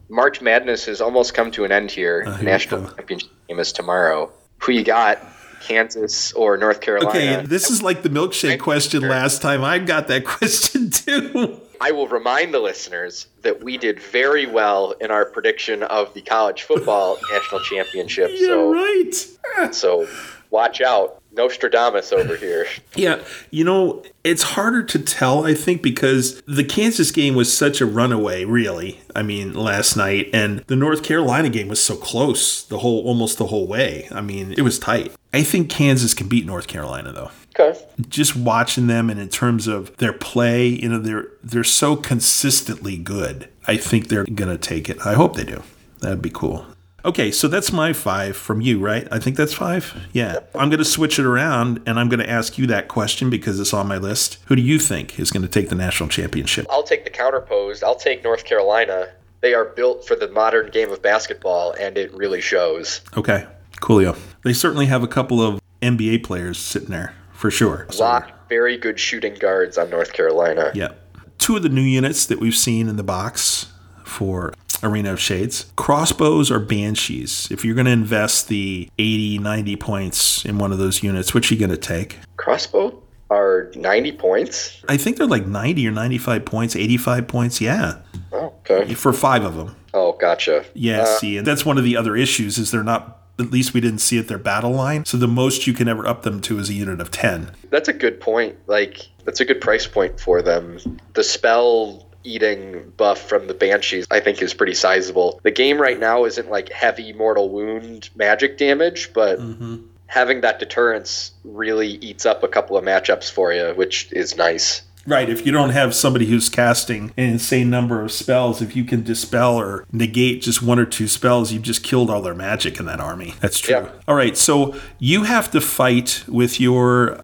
March Madness has almost come to an end here. Uh, here National. Championship game is tomorrow. Who you got? Kansas or North Carolina? Okay, this is like the milkshake question last time. I got that *laughs* question too. I will remind the listeners that we did very well in our prediction of the college football *laughs* national championship. Yeah, so, right. so watch out, Nostradamus over here. *laughs* Yeah, you know, it's harder to tell, I think, because the Kansas game was such a runaway, really. I mean, last night, and the North Carolina game was so close the whole almost the whole way. I mean, it was tight. I think Kansas can beat North Carolina though. Okay. Just watching them and in terms of their play, you know, they're they're so consistently good. I think they're gonna take it. I hope they do. That'd be cool. Okay, so that's my five from you, right? I think that's five. Yeah. I'm going to switch it around and I'm going to ask you that question because it's on my list. Who do you think is going to take the national championship? I'll take the counterpose. I'll take North Carolina. They are built for the modern game of basketball, and it really shows. Okay, coolio. They certainly have a couple of NBA players sitting there for sure. A lot very good shooting guards on North Carolina. Yeah. Two of the new units that we've seen in the box for Arena of Shades crossbows are banshees. If you're going to invest the 80, 90 points in one of those units, which are you going to take? Crossbow are 90 points. I think they're like 90 or 95 points, 85 points. Yeah. Oh, okay. For five of them. Oh, gotcha. Yeah, Uh, see, and that's one of the other issues is they're not at least we didn't see it their battle line. So the most you can ever up them to is a unit of 10. That's a good point. Like, that's a good price point for them. The spell eating buff from the Banshees, I think, is pretty sizable. The game right now isn't like heavy mortal wound magic damage, but mm-hmm. having that deterrence really eats up a couple of matchups for you, which is nice. Right, if you don't have somebody who's casting an insane number of spells, if you can dispel or negate just one or two spells, you've just killed all their magic in that army. That's true. Yeah. All right, so you have to fight with your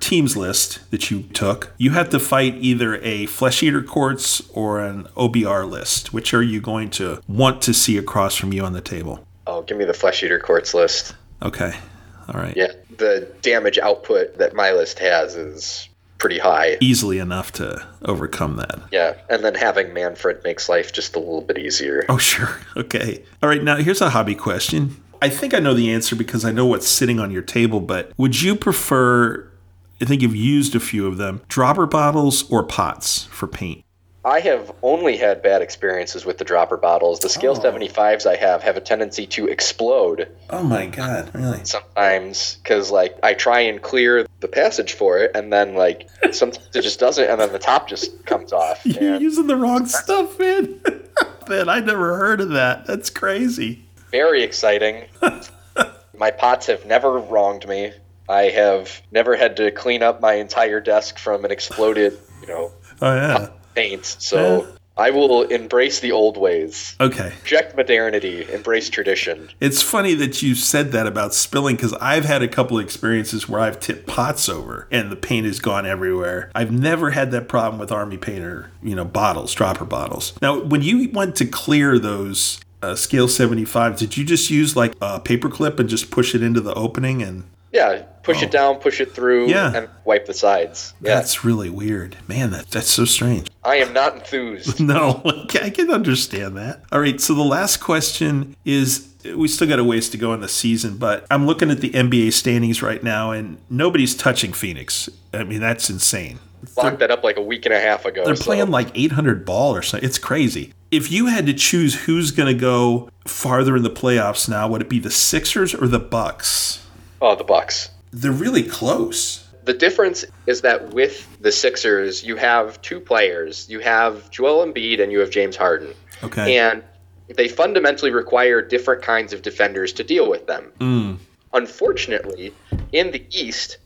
teams list that you took. You have to fight either a Flesh Eater Courts or an OBR list. Which are you going to want to see across from you on the table? Oh, give me the Flesh Eater Courts list. Okay. All right. Yeah, the damage output that my list has is pretty high. Easily enough to overcome that. Yeah, and then having Mannfred makes life just a little bit easier. Oh, sure. *laughs* Okay. All right. Now, here's a hobby question. I think I know the answer because I know what's sitting on your table, but would you prefer, I think you've used a few of them, dropper bottles or pots for paint? I have only had bad experiences with the dropper bottles. The Scale Oh. 75s I have have a tendency to explode Oh, my God. Really? sometimes because, like, I try and clear the passage for it, and then, like, sometimes it just doesn't, and then the top just comes off. *laughs* You're using the wrong stuff, man. *laughs* man, I never heard of that. That's crazy. very exciting. *laughs* my pots have never wronged me. I have never had to clean up my entire desk from an exploded, you know, *laughs* Oh, yeah. paint. So I will embrace the old ways. Okay. Reject modernity, embrace tradition. It's funny that you said that about spilling because I've had a couple of experiences where I've tipped pots over and the paint has gone everywhere. I've never had that problem with Army Painter, you know, bottles, dropper bottles. Now, when you went to clear those uh, scale 75, did you just use like a paper clip and just push it into the opening and Yeah, push it oh. down, push it through, Yeah. and wipe the sides. Yeah, That's really weird. Man, that, that's so strange. I am not enthused. *laughs* No, *laughs* I can understand that. All right, so the last question is we still got a ways to go in the season, but I'm looking at the NBA standings right now and nobody's touching Phoenix. I mean, that's insane. Locked that up like a week and a half ago. They're so- playing like 800 ball or something. It's crazy. If you had to choose who's going to go farther in the playoffs now, would it be the Sixers or the Bucks? Oh, the Bucks. They're really close. The difference is that with the Sixers, you have two players. You have Joel Embiid and you have James Harden. Okay. And they fundamentally require different kinds of defenders to deal with them. Mm. Unfortunately, in the East,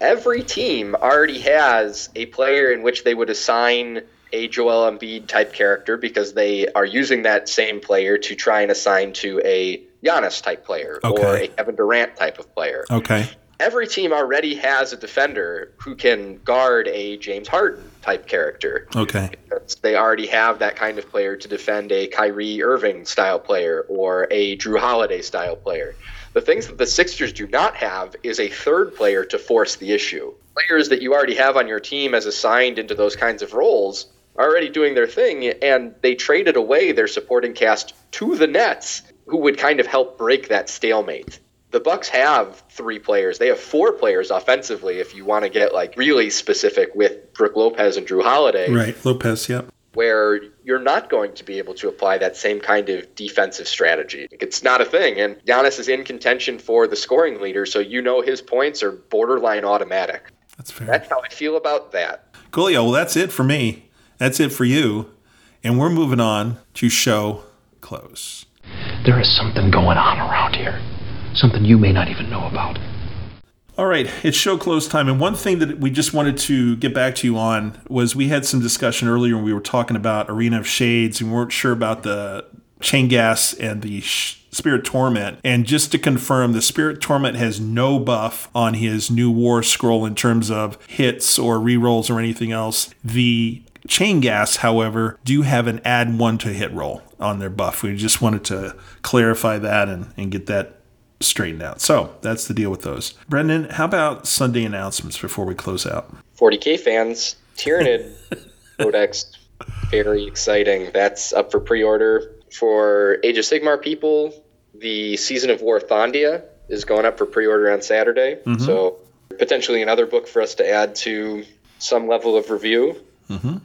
every team already has a player in which they would assign a Joel Embiid type character because they are using that same player to try and assign to a Giannis type player or a Kevin Durant type of player Okay. every team already has a defender who can guard a James Harden type character. Okay. Because They already have that kind of player to defend a Kyrie Irving style player or a Jrue Holiday style player. The things that the Sixers do not have is a third player to force the issue. Players that you already have on your team as assigned into those kinds of roles are already doing their thing, and they traded away their supporting cast to the Nets, who would kind of help break that stalemate the Bucks have three players. They have four players offensively. If you want to get like really specific with Brook Lopez and Jrue Holiday, Right. Lopez, yep. where you're not going to be able to apply that same kind of defensive strategy. It's not a thing. And Giannis is in contention for the scoring leader, so you know his points are borderline automatic. That's fair. That's how I feel about that. Coolio, well, that's it for me. That's it for you. And we're moving on to show close. There is something going on around here. Something you may not even know about. All right, it's show close time. And one thing that we just wanted to get back to you on was we had some discussion earlier when we were talking about Arena of Shades and we weren't sure about the Chainghast and the Sh- Spirit Torment. And just to confirm, the Spirit Torment has no buff on his new War Scroll in terms of hits or rerolls or anything else. The Chainghast, however, do have an add one to hit roll on their buff. We just wanted to clarify that and, and get that straightened out. So that's the deal with those. Brendan, how about Sunday announcements before we close out? 40k fans, Tyranid *laughs* Codex, very exciting. That's up for pre-order. For Age of Sigmar people, the Season of War Thondia is going up for pre-order on Saturday. Mm-hmm. So potentially another book for us to add to some level of review. Mm-hmm.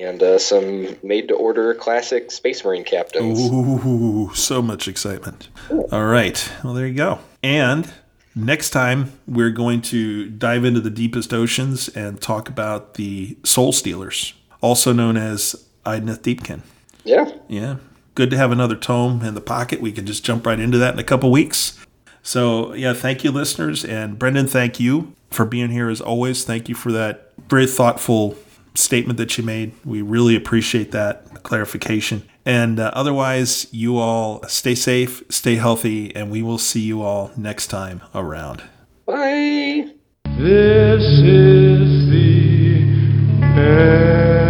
And uh, some made-to-order classic Space Marine captains. Ooh, so much excitement. All right. Well, there you go. And next time, we're going to dive into the deepest oceans and talk about the Soul Stealers, also known as Idoneth Deepkin. Yeah. Yeah. Good to have another tome in the pocket. We can just jump right into that in a couple weeks. So, yeah, thank you, listeners. And Brendan, thank you for being here as always. Thank you for that very thoughtful statement that you made. We really appreciate that clarification. And uh, otherwise, you all stay safe, stay healthy, and we will see you all next time around. Bye. This is the end.